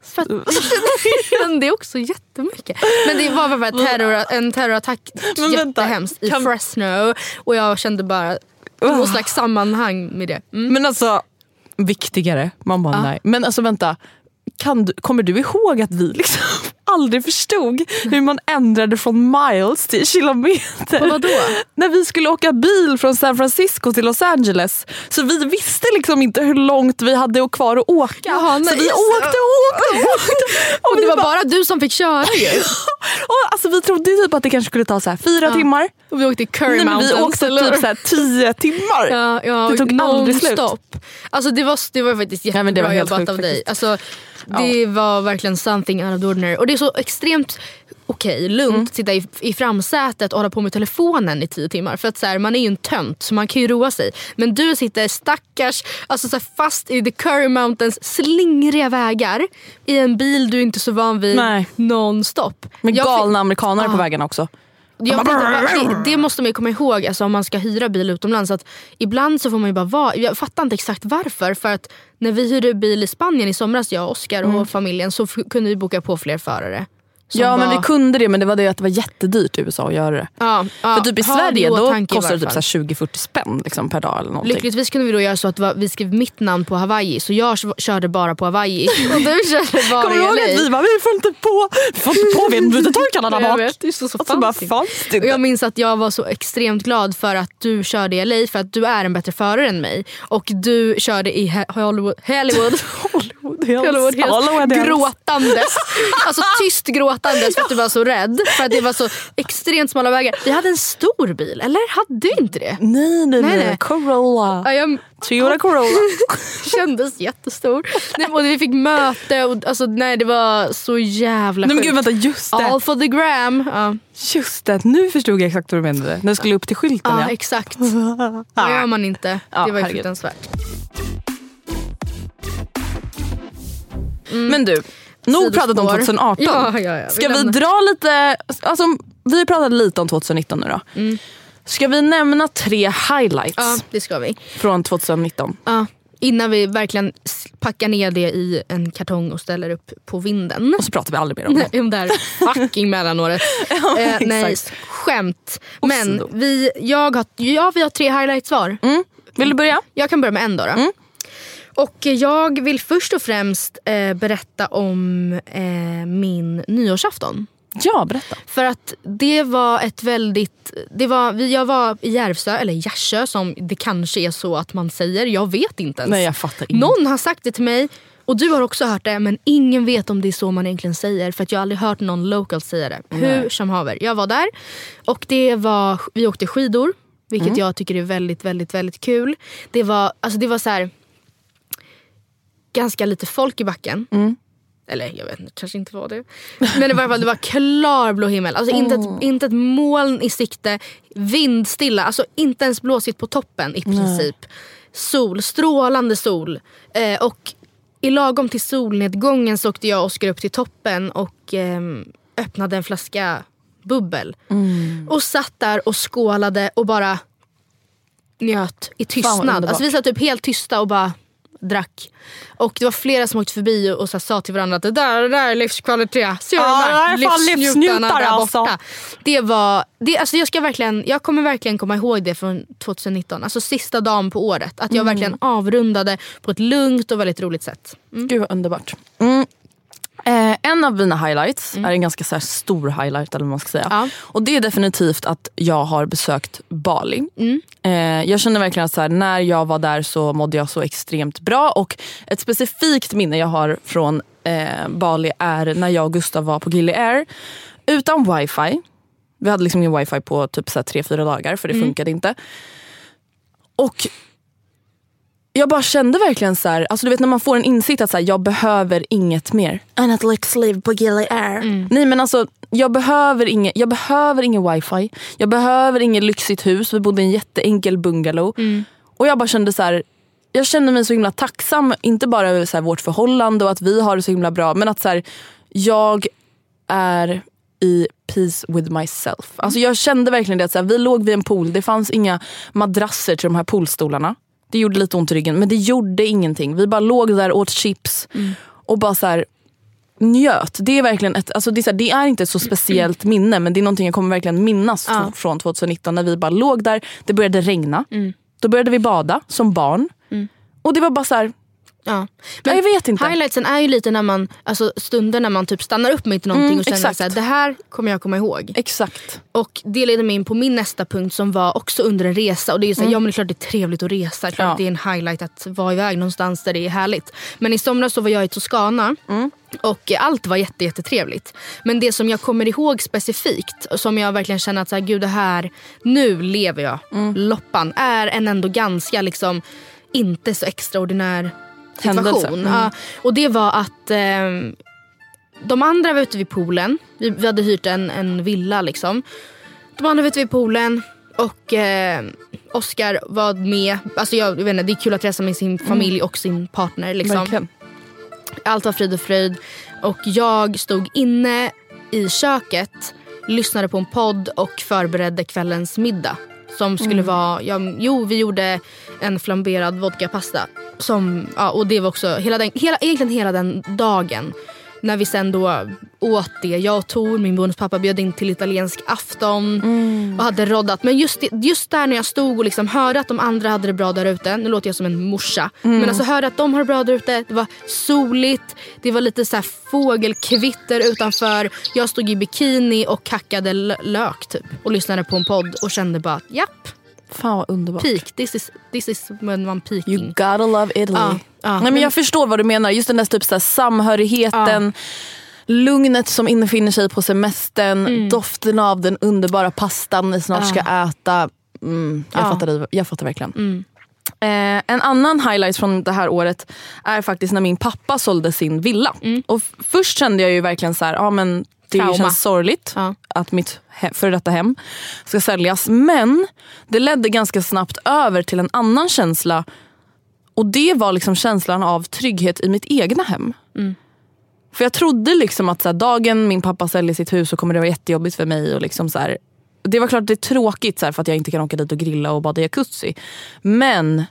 E: För att, men det också jättemycket. Men det var bara en, terror, en terrorattack
D: Men vänta,
E: jättehemskt i
D: kan-
E: Fresno. Och jag kände bara någon slags sammanhang med det. Mm.
D: Men alltså, viktigare. Man bara nej. Men alltså vänta. Kan du, kommer du ihåg att vi liksom aldrig förstod hur man ändrade från miles till kilometer?
E: Och vadå?
D: När vi skulle åka bil från San Francisco till Los Angeles. Så vi visste liksom inte hur långt vi hade kvar att åka.
E: Jaha,
D: så
E: nej,
D: vi
E: just-
D: åkte och åkte och åkte.
E: Och det var bara du som fick köra ju.
D: och alltså, vi trodde typ att det kanske skulle ta så här fyra timmar.
E: Och vi åkte i Curry
D: Nej, men vi
E: Mountains.
D: åkte
E: eller
D: typ så här tio timmar.
E: Ja, ja,
D: Det tog aldrig slut.
E: Alltså det var, det var faktiskt jättebra
D: men det var helt
E: jobbat
D: sjukt
E: av dig.
D: faktiskt.
E: Alltså, det var verkligen something out of the ordinary. Och det är så extremt okej, lugnt
D: Mm.
E: att sitta i, i framsätet och hålla på med telefonen i tio timmar. För att så här, man är ju en tönt så man kan ju roa sig. Men du sitter stackars alltså, så här, fast i the Curry Mountains slingriga vägar i en bil du inte är så van vid
D: Nej.
E: non-stop.
D: Med
E: Jag
D: galna amerikanare på
E: Ah.
D: vägarna också.
E: Jag det, det måste man ju komma ihåg alltså, om man ska hyra bil utomlands. Att ibland så får man ju bara vara. Jag fattar inte exakt varför. För att när vi hyrde bil i Spanien i somras, jag Oskar och familjen, så kunde vi boka på fler förare.
D: Ja men
E: var-
D: vi kunde det men det var det att det var jättedyrt i USA att göra det.
E: Ja, ja,
D: För typ i Sverige då kostar det typ
E: fall.
D: så här 20-40 spänn liksom, per dag eller någonting.
E: Lyckligtvis kunde vi då göra så att vi skrev mitt namn på Hawaii så jag körde bara på Hawaii och du körde bara
D: Kommer du ihåg att vi bara, vi får inte på, vi får inte på vindrutetorkarna där bak.
E: vet, det är så, så
D: Och så bara fanns det
E: Och jag
D: inte.
E: minns att jag var så extremt glad för att du körde i LA för att du är en bättre förare än mig. Och du körde i Hollywood, Hollywood,
D: Hills
E: Hollywood Hills. gråtandes. Alltså tyst gråtandes för att du var så rädd. För att det var så extremt smala vägar. Vi hade en stor bil, eller hade vi inte det?
D: Nej nej
E: Nej,
D: nej. Corolla.
E: Ja, jag
D: Toyota Corolla.
E: kändes jättestor. Nej, och vi fick möte och alltså, nej, det var så jävla
D: Nej men
E: sjukt.
D: gud vänta just det.
E: All for the gram. Ja,
D: Just det, nu förstod jag exakt vad du menade. När du skulle upp till skylten
E: ja
D: ja.
E: exakt. Det gör man inte.
D: Ja,
E: det var ju
D: herregud.
E: Fruktansvärt.
D: Men du, nog pratat om
E: Sidospår.
D: 2018.
E: Ja, ja, ja.
D: Ska vi
E: lämnar-
D: dra lite, alltså vi pratade lite om 2019 nu då. Ska vi nämna tre highlights
E: Ja, det ska vi.
D: från 2019?
E: Ja, innan vi verkligen packar ner det i en kartong och ställer upp på vinden.
D: Och så pratar vi aldrig mer om det.
E: Om det här fucking mellanåret. eh, nej, skämt. Men vi, jag har, ja, vi har tre highlights var.
D: Mm. Vill du börja?
E: Jag kan börja med en då. då.
D: Mm.
E: Och jag vill först och främst eh, berätta om eh, min nyårsafton.
D: Ja, berätta.
E: För att det var ett väldigt... Det var, jag var i Järvsö, eller Gärsö som det kanske är så att man säger. Jag vet inte ens.
D: Nej jag fattar inte.
E: Någon har sagt det till mig och du har också hört det men ingen vet om det är så man egentligen säger för att jag har aldrig hört någon local säga det. Hur som haver. Jag var där och det var, vi åkte skidor vilket jag tycker är väldigt väldigt väldigt kul. Det var, alltså det var så här ganska lite folk i backen. Eller jag vet inte, kanske inte var det. Men i varje fall det var klarblå himmel. Alltså inte, ett, inte ett moln i sikte. Vindstilla, alltså inte ens blåsigt på toppen i princip. Sol, strålande sol. Eh, och i lagom till solnedgången så åkte jag och Oskar upp till toppen och ehm, öppnade en flaska bubbel. Och satt där och skålade och bara njöt i tystnad. Alltså vi satt typ helt tysta och bara drack. Och det var flera som åkte förbi och, och så här, sa till varandra att det där, det där är livskvalitet. Se
D: Ja,
E: de
D: det där livsnjutare,
E: där
D: alltså.
E: borta. Det var, det, alltså jag, ska verkligen, jag kommer verkligen komma ihåg det från 2019. Alltså sista dagen på året. Att jag
D: Mm.
E: verkligen avrundade på ett lugnt och väldigt roligt sätt.
D: Gud vad underbart. Mm. Eh, en av mina highlights
E: Mm.
D: är en ganska så stor highlight eller vad man ska säga.
E: Ja.
D: Och det är definitivt att jag har besökt Bali.
E: Mm.
D: Eh, jag känner verkligen att så här, när jag var där så mådde jag så extremt bra. Och ett specifikt minne jag har från eh, Bali är när jag och Gustav var på Gili Air. Utan wifi. Vi hade liksom ingen wifi på typ så här tre, fyra dagar för det
E: Mm.
D: funkade inte. Och jag bara kände verkligen så här, alltså du vet när man får en insikt att så här, jag behöver inget mer. And att lyx live på Gilly Air. Nej men alltså jag behöver, inget, jag behöver ingen wifi. Jag behöver inget lyxigt hus. Vi bodde i en jätteenkel bungalow. Och jag bara kände så här, jag kände mig så himla tacksam. Inte bara över så här, vårt förhållande och att vi har det så himla bra. Men att så här, jag är i peace with myself. Alltså jag kände verkligen det att så här, vi låg vid en pool. Det fanns inga madrasser till de här poolstolarna. Det gjorde lite ont i ryggen men det gjorde ingenting. Vi bara låg där åt chips och bara så här, njöt. Det är verkligen ett, alltså det, är så här, det är inte ett så speciellt minne men det är någonting jag kommer verkligen minnas
E: Ja.
D: från- från 2019 när vi bara låg där. Det började regna. Då började vi bada som barn. Och det var bara så här,
E: Ja.
D: Ja, jag vet inte.
E: Highlightsen är ju lite när man, alltså stunder när man typ stannar upp mitt i någonting
D: Mm,
E: och känner
D: exakt.
E: så här, det här kommer jag komma ihåg.
D: Exakt.
E: Och det leder mig in på min nästa punkt som var också under en resa. Och det är så här, Ja men det är klart det är trevligt att resa. Klart
D: Mm. Ja.
E: att det är en highlight att vara iväg någonstans där det är härligt. Men i somras så var jag i Toscana.
D: Mm.
E: Och allt var jätte, jättetrevligt. Men det som jag kommer ihåg specifikt, som jag verkligen känner att så här, gud det här, nu lever jag
D: Mm.
E: loppan. Är en ändå ganska liksom inte så extraordinär. Situation.
D: Mm.
E: Ja, och det var att ehm, de andra var ute vid poolen. Vi, vi hade hyrt en, en villa liksom. De andra var ute vid poolen och eh, Oscar var med. Alltså jag, jag vet inte, det är kul att resa med sin familj och sin partner. Liksom.
D: Verkligen.
E: Allt var frid och fröjd. Och jag stod inne i köket, lyssnade på en podd och förberedde kvällens middag. Som skulle vara, ja, jo vi gjorde en flamberad vodkapasta. Som, ja, och det var också hela den, hela, egentligen hela den dagen. När vi sen då åt det. Jag och Tor, min bonuspappa, bjöd in till italiensk afton. Och hade roddat. Men just, just där när jag stod och liksom hörde att de andra hade det bra där ute. Nu låter jag som en morsa. Men alltså hörde att de har det bra där ute. Det var soligt. Det var lite så här fågelkvitter utanför. Jag stod i bikini och hackade lök typ. Och lyssnade på en podd och kände bara japp.
D: Fan vad underbart.
E: Peak. This is, this is when man peaking.
D: You gotta love Italy.
E: Ja, ja.
D: Nej, men jag förstår vad du menar. Just den där typ så här, samhörigheten. Lugnet som infinner sig på semestern.
E: Mm.
D: Doften av den underbara pastan ni snart ska äta. Mm, jag,
E: Ja.
D: fattar, jag fattar verkligen. Eh, en annan highlight från det här året är faktiskt när min pappa sålde sin villa. Och f- först kände jag ju verkligen så här, ja men det
E: Trauma.
D: känns sorgligt
E: Ja.
D: att mitt he- före detta hem ska säljas. Men det ledde ganska snabbt över till en annan känsla. Och det var liksom känslan av trygghet i mitt egna hem. För jag trodde liksom att så här, dagen min pappa säljer sitt hus så kommer det vara jättejobbigt för mig. Och liksom så här, det var klart det är tråkigt så här, för att jag inte kan åka dit och grilla och bada i jacuzzi. Men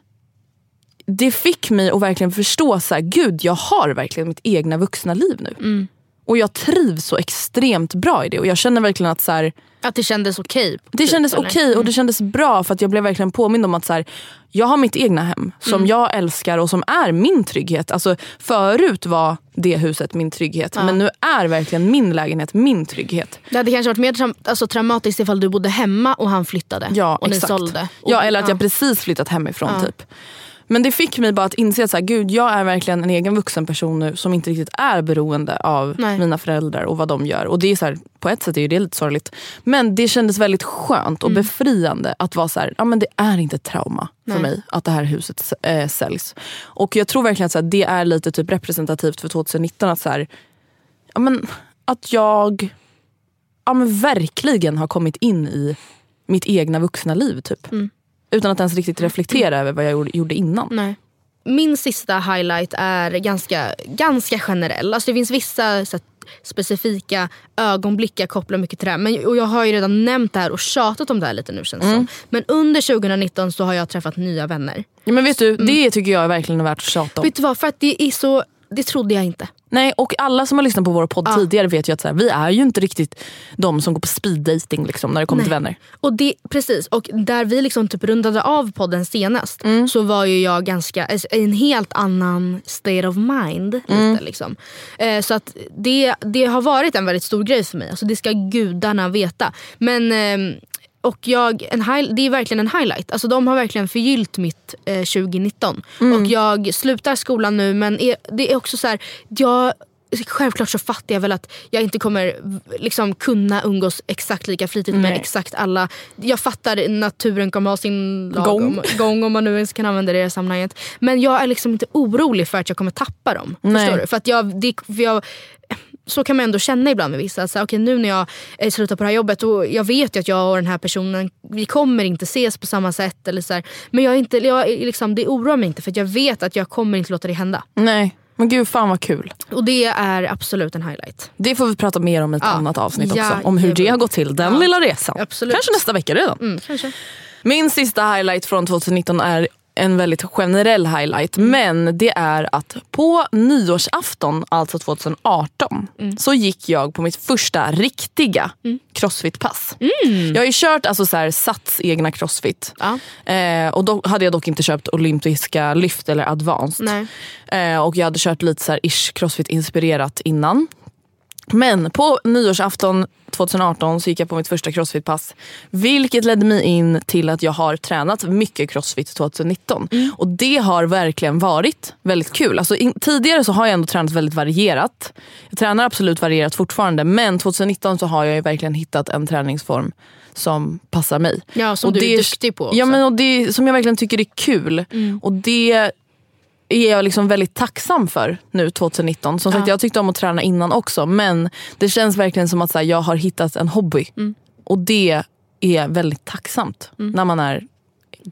D: det fick mig att verkligen förstå så här, gud jag har verkligen mitt egna vuxna liv nu. Och jag trivs så extremt bra i det. Och jag känner verkligen att så här,
E: Att det kändes okej.
D: det
E: typ,
D: kändes okej och det kändes bra för att jag blev verkligen påmind om att så här, jag har mitt egna hem som
E: Mm.
D: jag älskar och som är min trygghet. Alltså, förut var det huset min trygghet men nu är verkligen min lägenhet min trygghet.
E: Det hade kanske varit mer traum- alltså, traumatiskt ifall du bodde hemma och han flyttade.
D: Ja,
E: och ni
D: exakt.
E: sålde. Och,
D: Ja, eller att jag precis flyttat hemifrån.
E: Ja.
D: typ. Men det fick mig bara att inse att så här, gud, jag är verkligen en egen vuxen person nu som inte riktigt är beroende av
E: Nej.
D: mina föräldrar och vad de gör. Och det är så här, På ett sätt är ju det lite sorgligt. Men det kändes väldigt skönt och befriande att vara så här, ja, men det är inte ett trauma för
E: Nej.
D: mig att det här huset äh, säljs. Och jag tror verkligen att så här, det är lite typ representativt för 2019. Att, så här, ja, men, att jag ja, men verkligen har kommit in i mitt egna vuxna liv. Typ. Utan att ens riktigt reflektera över vad jag gjorde- innan.
E: Nej. Min sista highlight är ganska, ganska generell. Alltså det finns vissa så specifika ögonblick jag kopplar mycket till det här. Men, och jag har ju redan nämnt det här och tjatat om det här lite nu känns det som. Men under 2019 så har jag träffat nya vänner.
D: Ja, men vet du, Det tycker jag är verkligen värt att tjata om.
E: Vet du vad? För att det är så... Det trodde jag inte.
D: Nej, och alla som har lyssnat på vår podd tidigare vet ju att så här, vi är ju inte riktigt de som går på speed dating liksom, när det kommer till vänner.
E: Och det, precis, och där vi liksom typ rundade av podden senast
D: Mm.
E: så var ju jag ganska alltså, i en helt annan state of mind.
D: Mm.
E: Lite, liksom. eh, så att det, det har varit en väldigt stor grej för mig. Alltså, det ska gudarna veta. Men, ehm, och jag, en high, det är verkligen en highlight. Alltså, de har verkligen förgyllt mitt eh, 2019.
D: Mm.
E: Och jag slutar skolan nu men är, det är också så här, jag Självklart så fattar jag väl att jag inte kommer liksom kunna umgås exakt lika flitigt med
D: Nej.
E: exakt alla. Jag fattar naturen kommer ha sin
D: Gång.
E: Om, gång om man nu ens kan använda det i det sammanhanget. Men jag är liksom inte orolig för att jag kommer tappa dem.
D: Nej.
E: Förstår du? För att jag, det, för jag, så kan man ändå känna ibland med vissa. Alltså, okay, nu när jag slutar på det här jobbet och jag vet ju att jag och den här personen vi kommer inte ses på samma sätt. Eller så här. Men jag är inte, jag, liksom, det oroar mig inte för jag vet att jag kommer inte låta det hända.
D: Nej, men gud fan vad kul.
E: Och det är absolut en highlight.
D: Det får vi prata mer om i ett
E: Ja.
D: annat avsnitt
E: Ja,
D: också. Om hur det har gått till, den
E: Ja.
D: lilla resan.
E: Absolut.
D: Kanske nästa vecka redan.
E: Mm, kanske.
D: Min sista highlight från 2019 är en väldigt generell highlight. Men det är att på nyårsafton, alltså 2018, så gick jag på mitt första riktiga crossfit-pass. Jag har ju kört alltså så här, Sats egna crossfit.
E: Ja.
D: Eh, och då hade jag dock inte köpt olympiska lyft eller advanced. Eh, och jag hade kört lite så här ish crossfit inspirerat innan. Men på nyårsafton 2018 så gick jag på mitt första crossfit-pass. Vilket ledde mig in till att jag har tränat mycket crossfit 2019. Och det har verkligen varit väldigt kul. Alltså in, tidigare så har jag ändå tränat väldigt varierat. Jag tränar absolut varierat fortfarande. Men 2019 så har jag ju verkligen hittat en träningsform som passar mig.
E: Ja, som
D: Och
E: du
D: det
E: är duktig på också. Mm.
D: Ja, men och det som jag verkligen tycker är kul. Och det är jag liksom väldigt tacksam för nu 2019. Som sagt,
E: Ja.
D: jag tyckte om att träna innan också men det känns verkligen som att här, jag har hittat en hobby.
E: Mm.
D: Och det är väldigt tacksamt när man är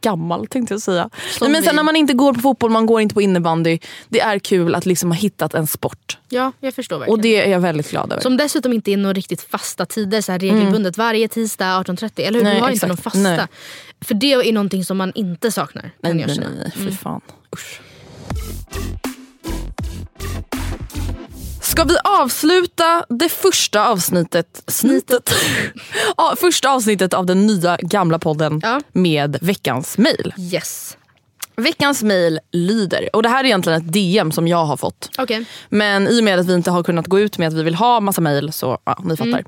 D: gammal tänkte jag säga.
E: Som
D: men sen när man inte går på fotboll, man går inte på innebandy. Det är kul att liksom ha hittat en sport.
E: Ja, jag förstår verkligen.
D: Och det är jag väldigt glad över.
E: Som dessutom inte är några riktigt fasta tider så här regelbundet. Varje tisdag 18.30. Eller hur?
D: Nej,
E: du har
D: exakt.
E: inte någon fasta.
D: Nej.
E: För det är någonting som man inte saknar.
D: nej, nej, nej, fy
E: Mm.
D: fan. Usch. Ska vi avsluta det första avsnittet, snitet, ja, första avsnittet av den nya gamla podden
E: Ja.
D: med veckans mail.
E: Yes.
D: Veckans mail lyder, och det här är egentligen ett DM som jag har fått.
E: Okej.
D: Men i och med att vi inte har kunnat gå ut med att vi vill ha massa mail så ja, ni fattar.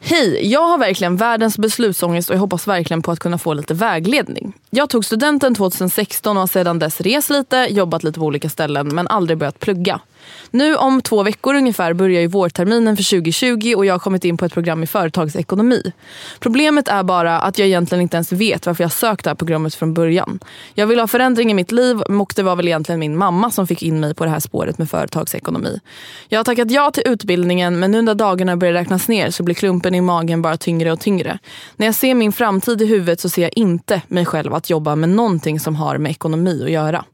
D: Hej, jag har verkligen världens beslutsångest och jag hoppas verkligen på att kunna få lite vägledning. Jag tog studenten 2016 och har sedan dess rest lite, jobbat lite på olika ställen men aldrig börjat plugga. Nu om två veckor ungefär börjar ju vårterminen för 2020 och jag har kommit in på ett program i företagsekonomi. Problemet är bara att jag egentligen inte ens vet varför jag sökt det här programmet från början. Jag vill ha förändring i mitt liv och det var väl egentligen min mamma som fick in mig på det här spåret med företagsekonomi. Jag har tackat ja till utbildningen men nu när dagarna börjar räknas ner så blir klumpen i magen bara tyngre och tyngre. När jag ser min framtid i huvudet så ser jag inte mig själv att jobba med någonting som har med ekonomi att göra.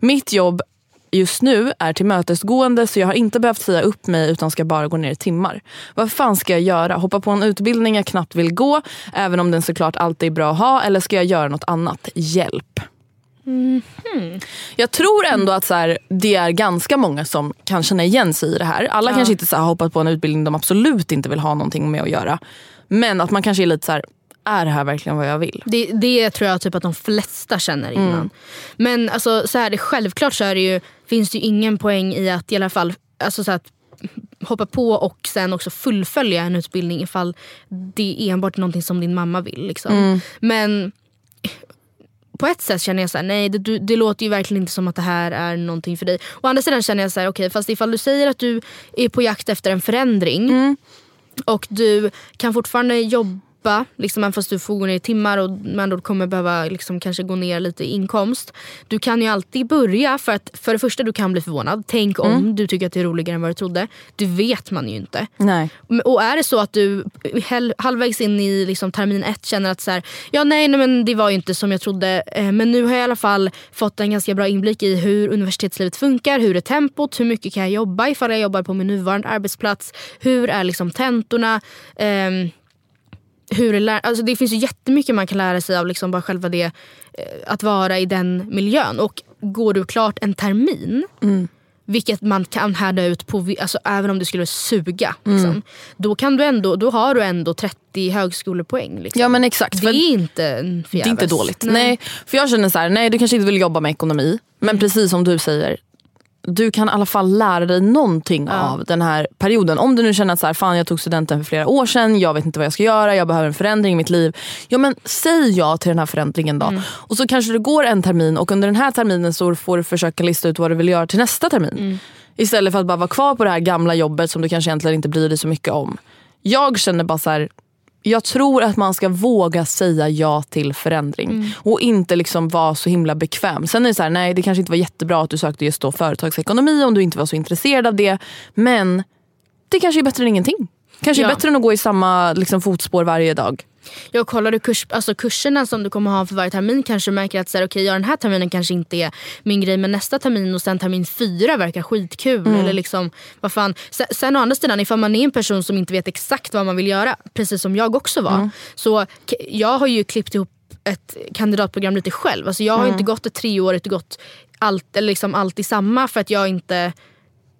D: Mitt jobb just nu är tillmötesgående så jag har inte behövt säga upp mig utan ska bara gå ner i timmar. Vad fan ska jag göra? Hoppa på en utbildning jag knappt vill gå även om den såklart alltid är bra att ha eller ska jag göra något annat? Hjälp. Jag tror ändå att så här, det är ganska många som kan känna igen sig i det här. Alla kanske inte så här, har hoppat på en utbildning de absolut inte vill ha någonting med att göra. Men att man kanske är lite så här, är det här verkligen vad jag vill?
E: Det, det tror jag typ att de flesta känner innan. Men alltså, så här, självklart så är det ju, finns det ju ingen poäng i att i alla fall alltså, så att hoppa på och sen också fullfölja en utbildning ifall det är enbart någonting som din mamma vill. Liksom. Men på ett sätt känner jag så här, nej det, det låter ju verkligen inte som att det här är någonting för dig. Å andra sidan känner jag så här, okej fast ifall du säger att du är på jakt efter en förändring och du kan fortfarande jobba, liksom, även fast du får gå ner i timmar och man då kommer behöva liksom, kanske gå ner lite i inkomst. Du kan ju alltid börja för att för det första du kan bli förvånad. Tänk om du tycker att det är roligare än vad du trodde. Det vet man ju inte.
D: Nej.
E: Och är det så att du halvvägs in i liksom termin ett känner att så här, ja nej, nej men det var ju inte som jag trodde eh, men nu har jag i alla fall fått en ganska bra inblick i hur universitetslivet funkar, hur är tempot, hur mycket kan jag jobba ifall jag jobbar på min nuvarande arbetsplats, hur är liksom tentorna, ehm, hur är lär- alltså det finns ju jättemycket man kan lära sig av liksom bara själva det, eh, att vara i den miljön. Och går du klart en termin, vilket man kan härda ut på, alltså, även om du skulle suga. Liksom, då, kan du ändå, då har du ändå 30 högskolepoäng. Liksom.
D: Ja men exakt.
E: det är inte förgäves.
D: det är inte dåligt. Nej. för jag känner så här, nej du kanske inte vill jobba med ekonomi. Men precis som du säger, du kan i alla fall lära dig någonting av den här perioden. Om du nu känner att så här, fan jag tog studenten för flera år sedan, jag vet inte vad jag ska göra, jag behöver en förändring i mitt liv. Ja men säg ja till den här förändringen då. Och så kanske det går en termin och under den här terminen så får du försöka lista ut vad du vill göra till nästa termin. Istället för att bara vara kvar på det här gamla jobbet som du kanske egentligen inte bryr dig så mycket om. Jag känner bara så här, jag tror att man ska våga säga ja till förändring.
E: Mm.
D: Och inte liksom vara så himla bekväm. Sen är det så här, nej det kanske inte var jättebra att du sökte just då företagsekonomi om du inte var så intresserad av det. Men det kanske är bättre än ingenting. Kanske
E: Ja.
D: är bättre än att gå i samma liksom, fotspår varje dag.
E: Jag kollade kurs, alltså kurserna som du kommer ha för varje termin kanske du märker att så här, okay, ja, den här terminen kanske inte är min grej men nästa termin och sen termin fyra verkar skitkul.
D: Mm.
E: Eller liksom, vad fan. Sen, sen å andra sidan ifall man är en person som inte vet exakt vad man vill göra, precis som jag också var.
D: Mm.
E: Så jag har ju klippt ihop ett kandidatprogram lite själv. Alltså jag har
D: Mm.
E: inte gått ett treårigt och gått allt, eller liksom allt i samma för att jag inte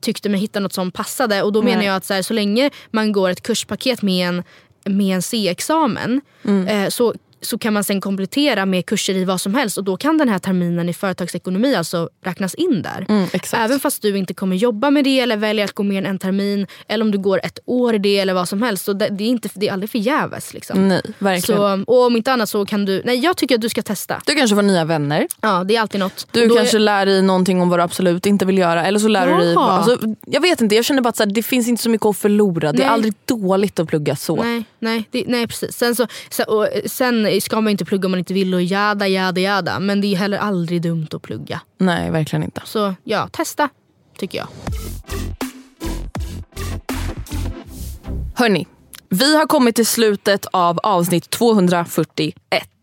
E: tyckte mig hitta något som passade. Och då menar jag att så, här, så länge man går ett kurspaket med en, med en C-examen
D: Mm.
E: eh, så, så kan man sen komplettera med kurser i vad som helst och då kan den här terminen i företagsekonomi alltså räknas in där.
D: Mm.
E: Även fast du inte kommer jobba med det eller väljer att gå mer än en termin eller om du går ett år i det eller vad som helst. Så det, det, är, inte, det är aldrig förgäves. Liksom.
D: Nej, verkligen.
E: Så, och om inte annat så kan du, nej jag tycker att du ska testa.
D: Du kanske får nya vänner.
E: Ja det är alltid något.
D: Du kanske
E: är,
D: lär dig någonting om vad du absolut inte vill göra. Eller så lär du dig... Alltså, jag vet inte, jag känner bara att det finns inte så mycket att förlora. Det är
E: Nej.
D: aldrig dåligt att plugga så.
E: Nej, nej, det, nej precis. Sen, så, sen, och, eh, sen ska man inte plugga om man inte vill och jada jada jada. Men det är heller aldrig dumt att plugga.
D: Nej, verkligen inte.
E: Så ja, testa tycker jag.
D: Hörni, vi har kommit till slutet av avsnitt 241.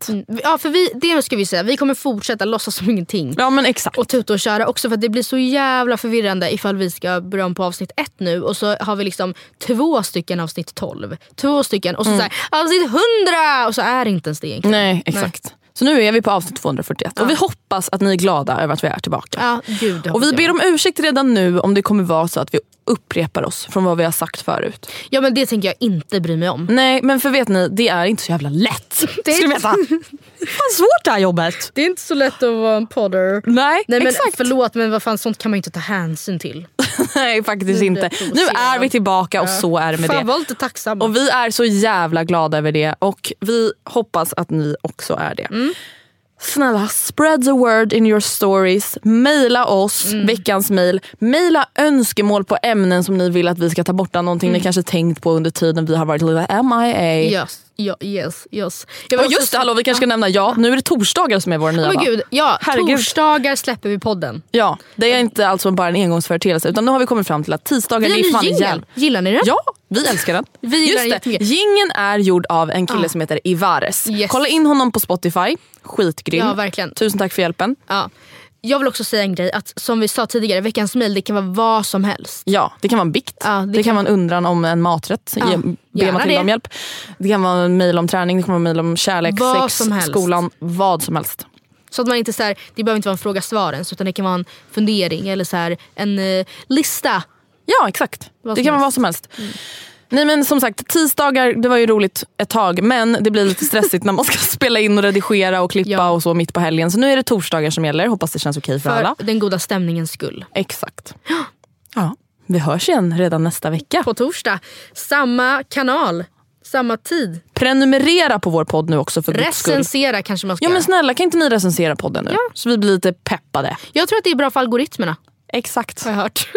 E: Mm. Ja, för vi, det ska vi säga, vi kommer fortsätta låtsas som ingenting.
D: Ja men exakt.
E: Och tuta och köra också för att det blir så jävla förvirrande ifall vi ska börja om på avsnitt ett nu och så har vi liksom två stycken avsnitt 12. Två stycken och så,
D: Mm.
E: så här, avsnitt 100! Och så är det inte ens det egentligen.
D: Nej, exakt. Så nu är vi på avsnitt 241 och vi hoppas att ni är glada över att vi är tillbaka.
E: Ja, gud,
D: och vi ber om ursäkt redan nu om det kommer vara så att vi upprepar oss från vad vi har sagt förut.
E: Ja men det tänker jag inte bry mig om.
D: Nej men för vet ni, det är inte så jävla lätt.
E: Det är
D: Ska ni
E: inte-
D: veta. Fan svårt det här jobbet.
E: Det är inte så lätt att vara en podder.
D: Nej,
E: Nej men
D: exakt.
E: förlåt men vad fan sånt kan man ju inte ta hänsyn till.
D: Nej faktiskt
E: Nu
D: inte. Nu är vi tillbaka och så är det med
E: fan,
D: det.
E: var lite tacksam.
D: Och vi är så jävla glada över det och vi hoppas att ni också är det.
E: Mm.
D: Snälla, spread the word in your stories. Maila oss,
E: Mm.
D: veckans mail. Maila önskemål på ämnen som ni vill att vi ska ta bort. Någonting
E: Mm.
D: ni kanske tänkt på under tiden vi har varit lite MIA.
E: Yes, ja, yes, yes. Jag
D: Och just det, hallå, vi kanske ska nämna, ja nu är det torsdagar som är vår nya dag.
E: gud, ja,
D: Herregud.
E: torsdagar släpper vi podden.
D: Ja, det är inte alltså bara en engångsföreteelse utan nu har vi kommit fram till att tisdagar
E: Vi
D: är fan
E: ny
D: en
E: jingle.
D: hjälp.
E: Gillar ni den?
D: Ja, vi älskar den.
E: Vi
D: Just det. Gingen är gjord av en kille
E: Ah.
D: som heter Ivares.
E: Yes.
D: Kolla in honom på Spotify, skitgrym.
E: Ja, verkligen.
D: Tusen tack för hjälpen.
E: Ja. Jag vill också säga en grej, att som vi sa tidigare, veckans mail det kan vara vad som helst.
D: Ja, det kan vara en bikt.
E: Ja,
D: det,
E: det
D: kan vara en undran om en maträtt.
E: Ja,
D: Be Matilda om hjälp. Det kan vara en mail om träning, det kan vara en mail om kärlek,
E: Vad
D: sex, skolan. Vad som helst.
E: Så att man inte så här, det behöver inte vara en fråga svar ens utan det kan vara en fundering eller så här, en eh, lista.
D: Ja exakt.
E: Vad
D: det kan vara vad som helst. Nej men som sagt, tisdagar det var ju roligt ett tag men det blir lite stressigt när man ska spela in och redigera och klippa
E: Ja.
D: och så mitt på helgen. Så nu är det torsdagar som gäller, hoppas det känns okej för,
E: För
D: alla.
E: den goda stämningens skull.
D: Exakt. Ja, vi hörs igen redan nästa vecka.
E: På torsdag, samma kanal, samma tid.
D: Prenumerera på vår podd nu också för.
E: Recensera kanske man ska
D: Ja men snälla kan inte ni recensera podden nu?
E: Ja.
D: Så vi blir lite peppade.
E: Jag tror att det är bra för algoritmerna.
D: Exakt.
E: Har jag hört.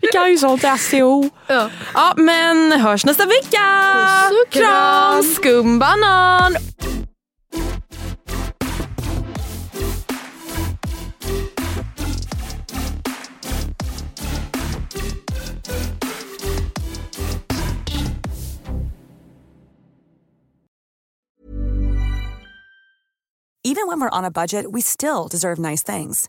D: Vi kan ju sånt SEO.
E: ja.
D: Ja men hörs nästa vecka!
E: Puss.
D: Kram, skumbanan!
F: Even when we're on a budget, we still deserve nice things.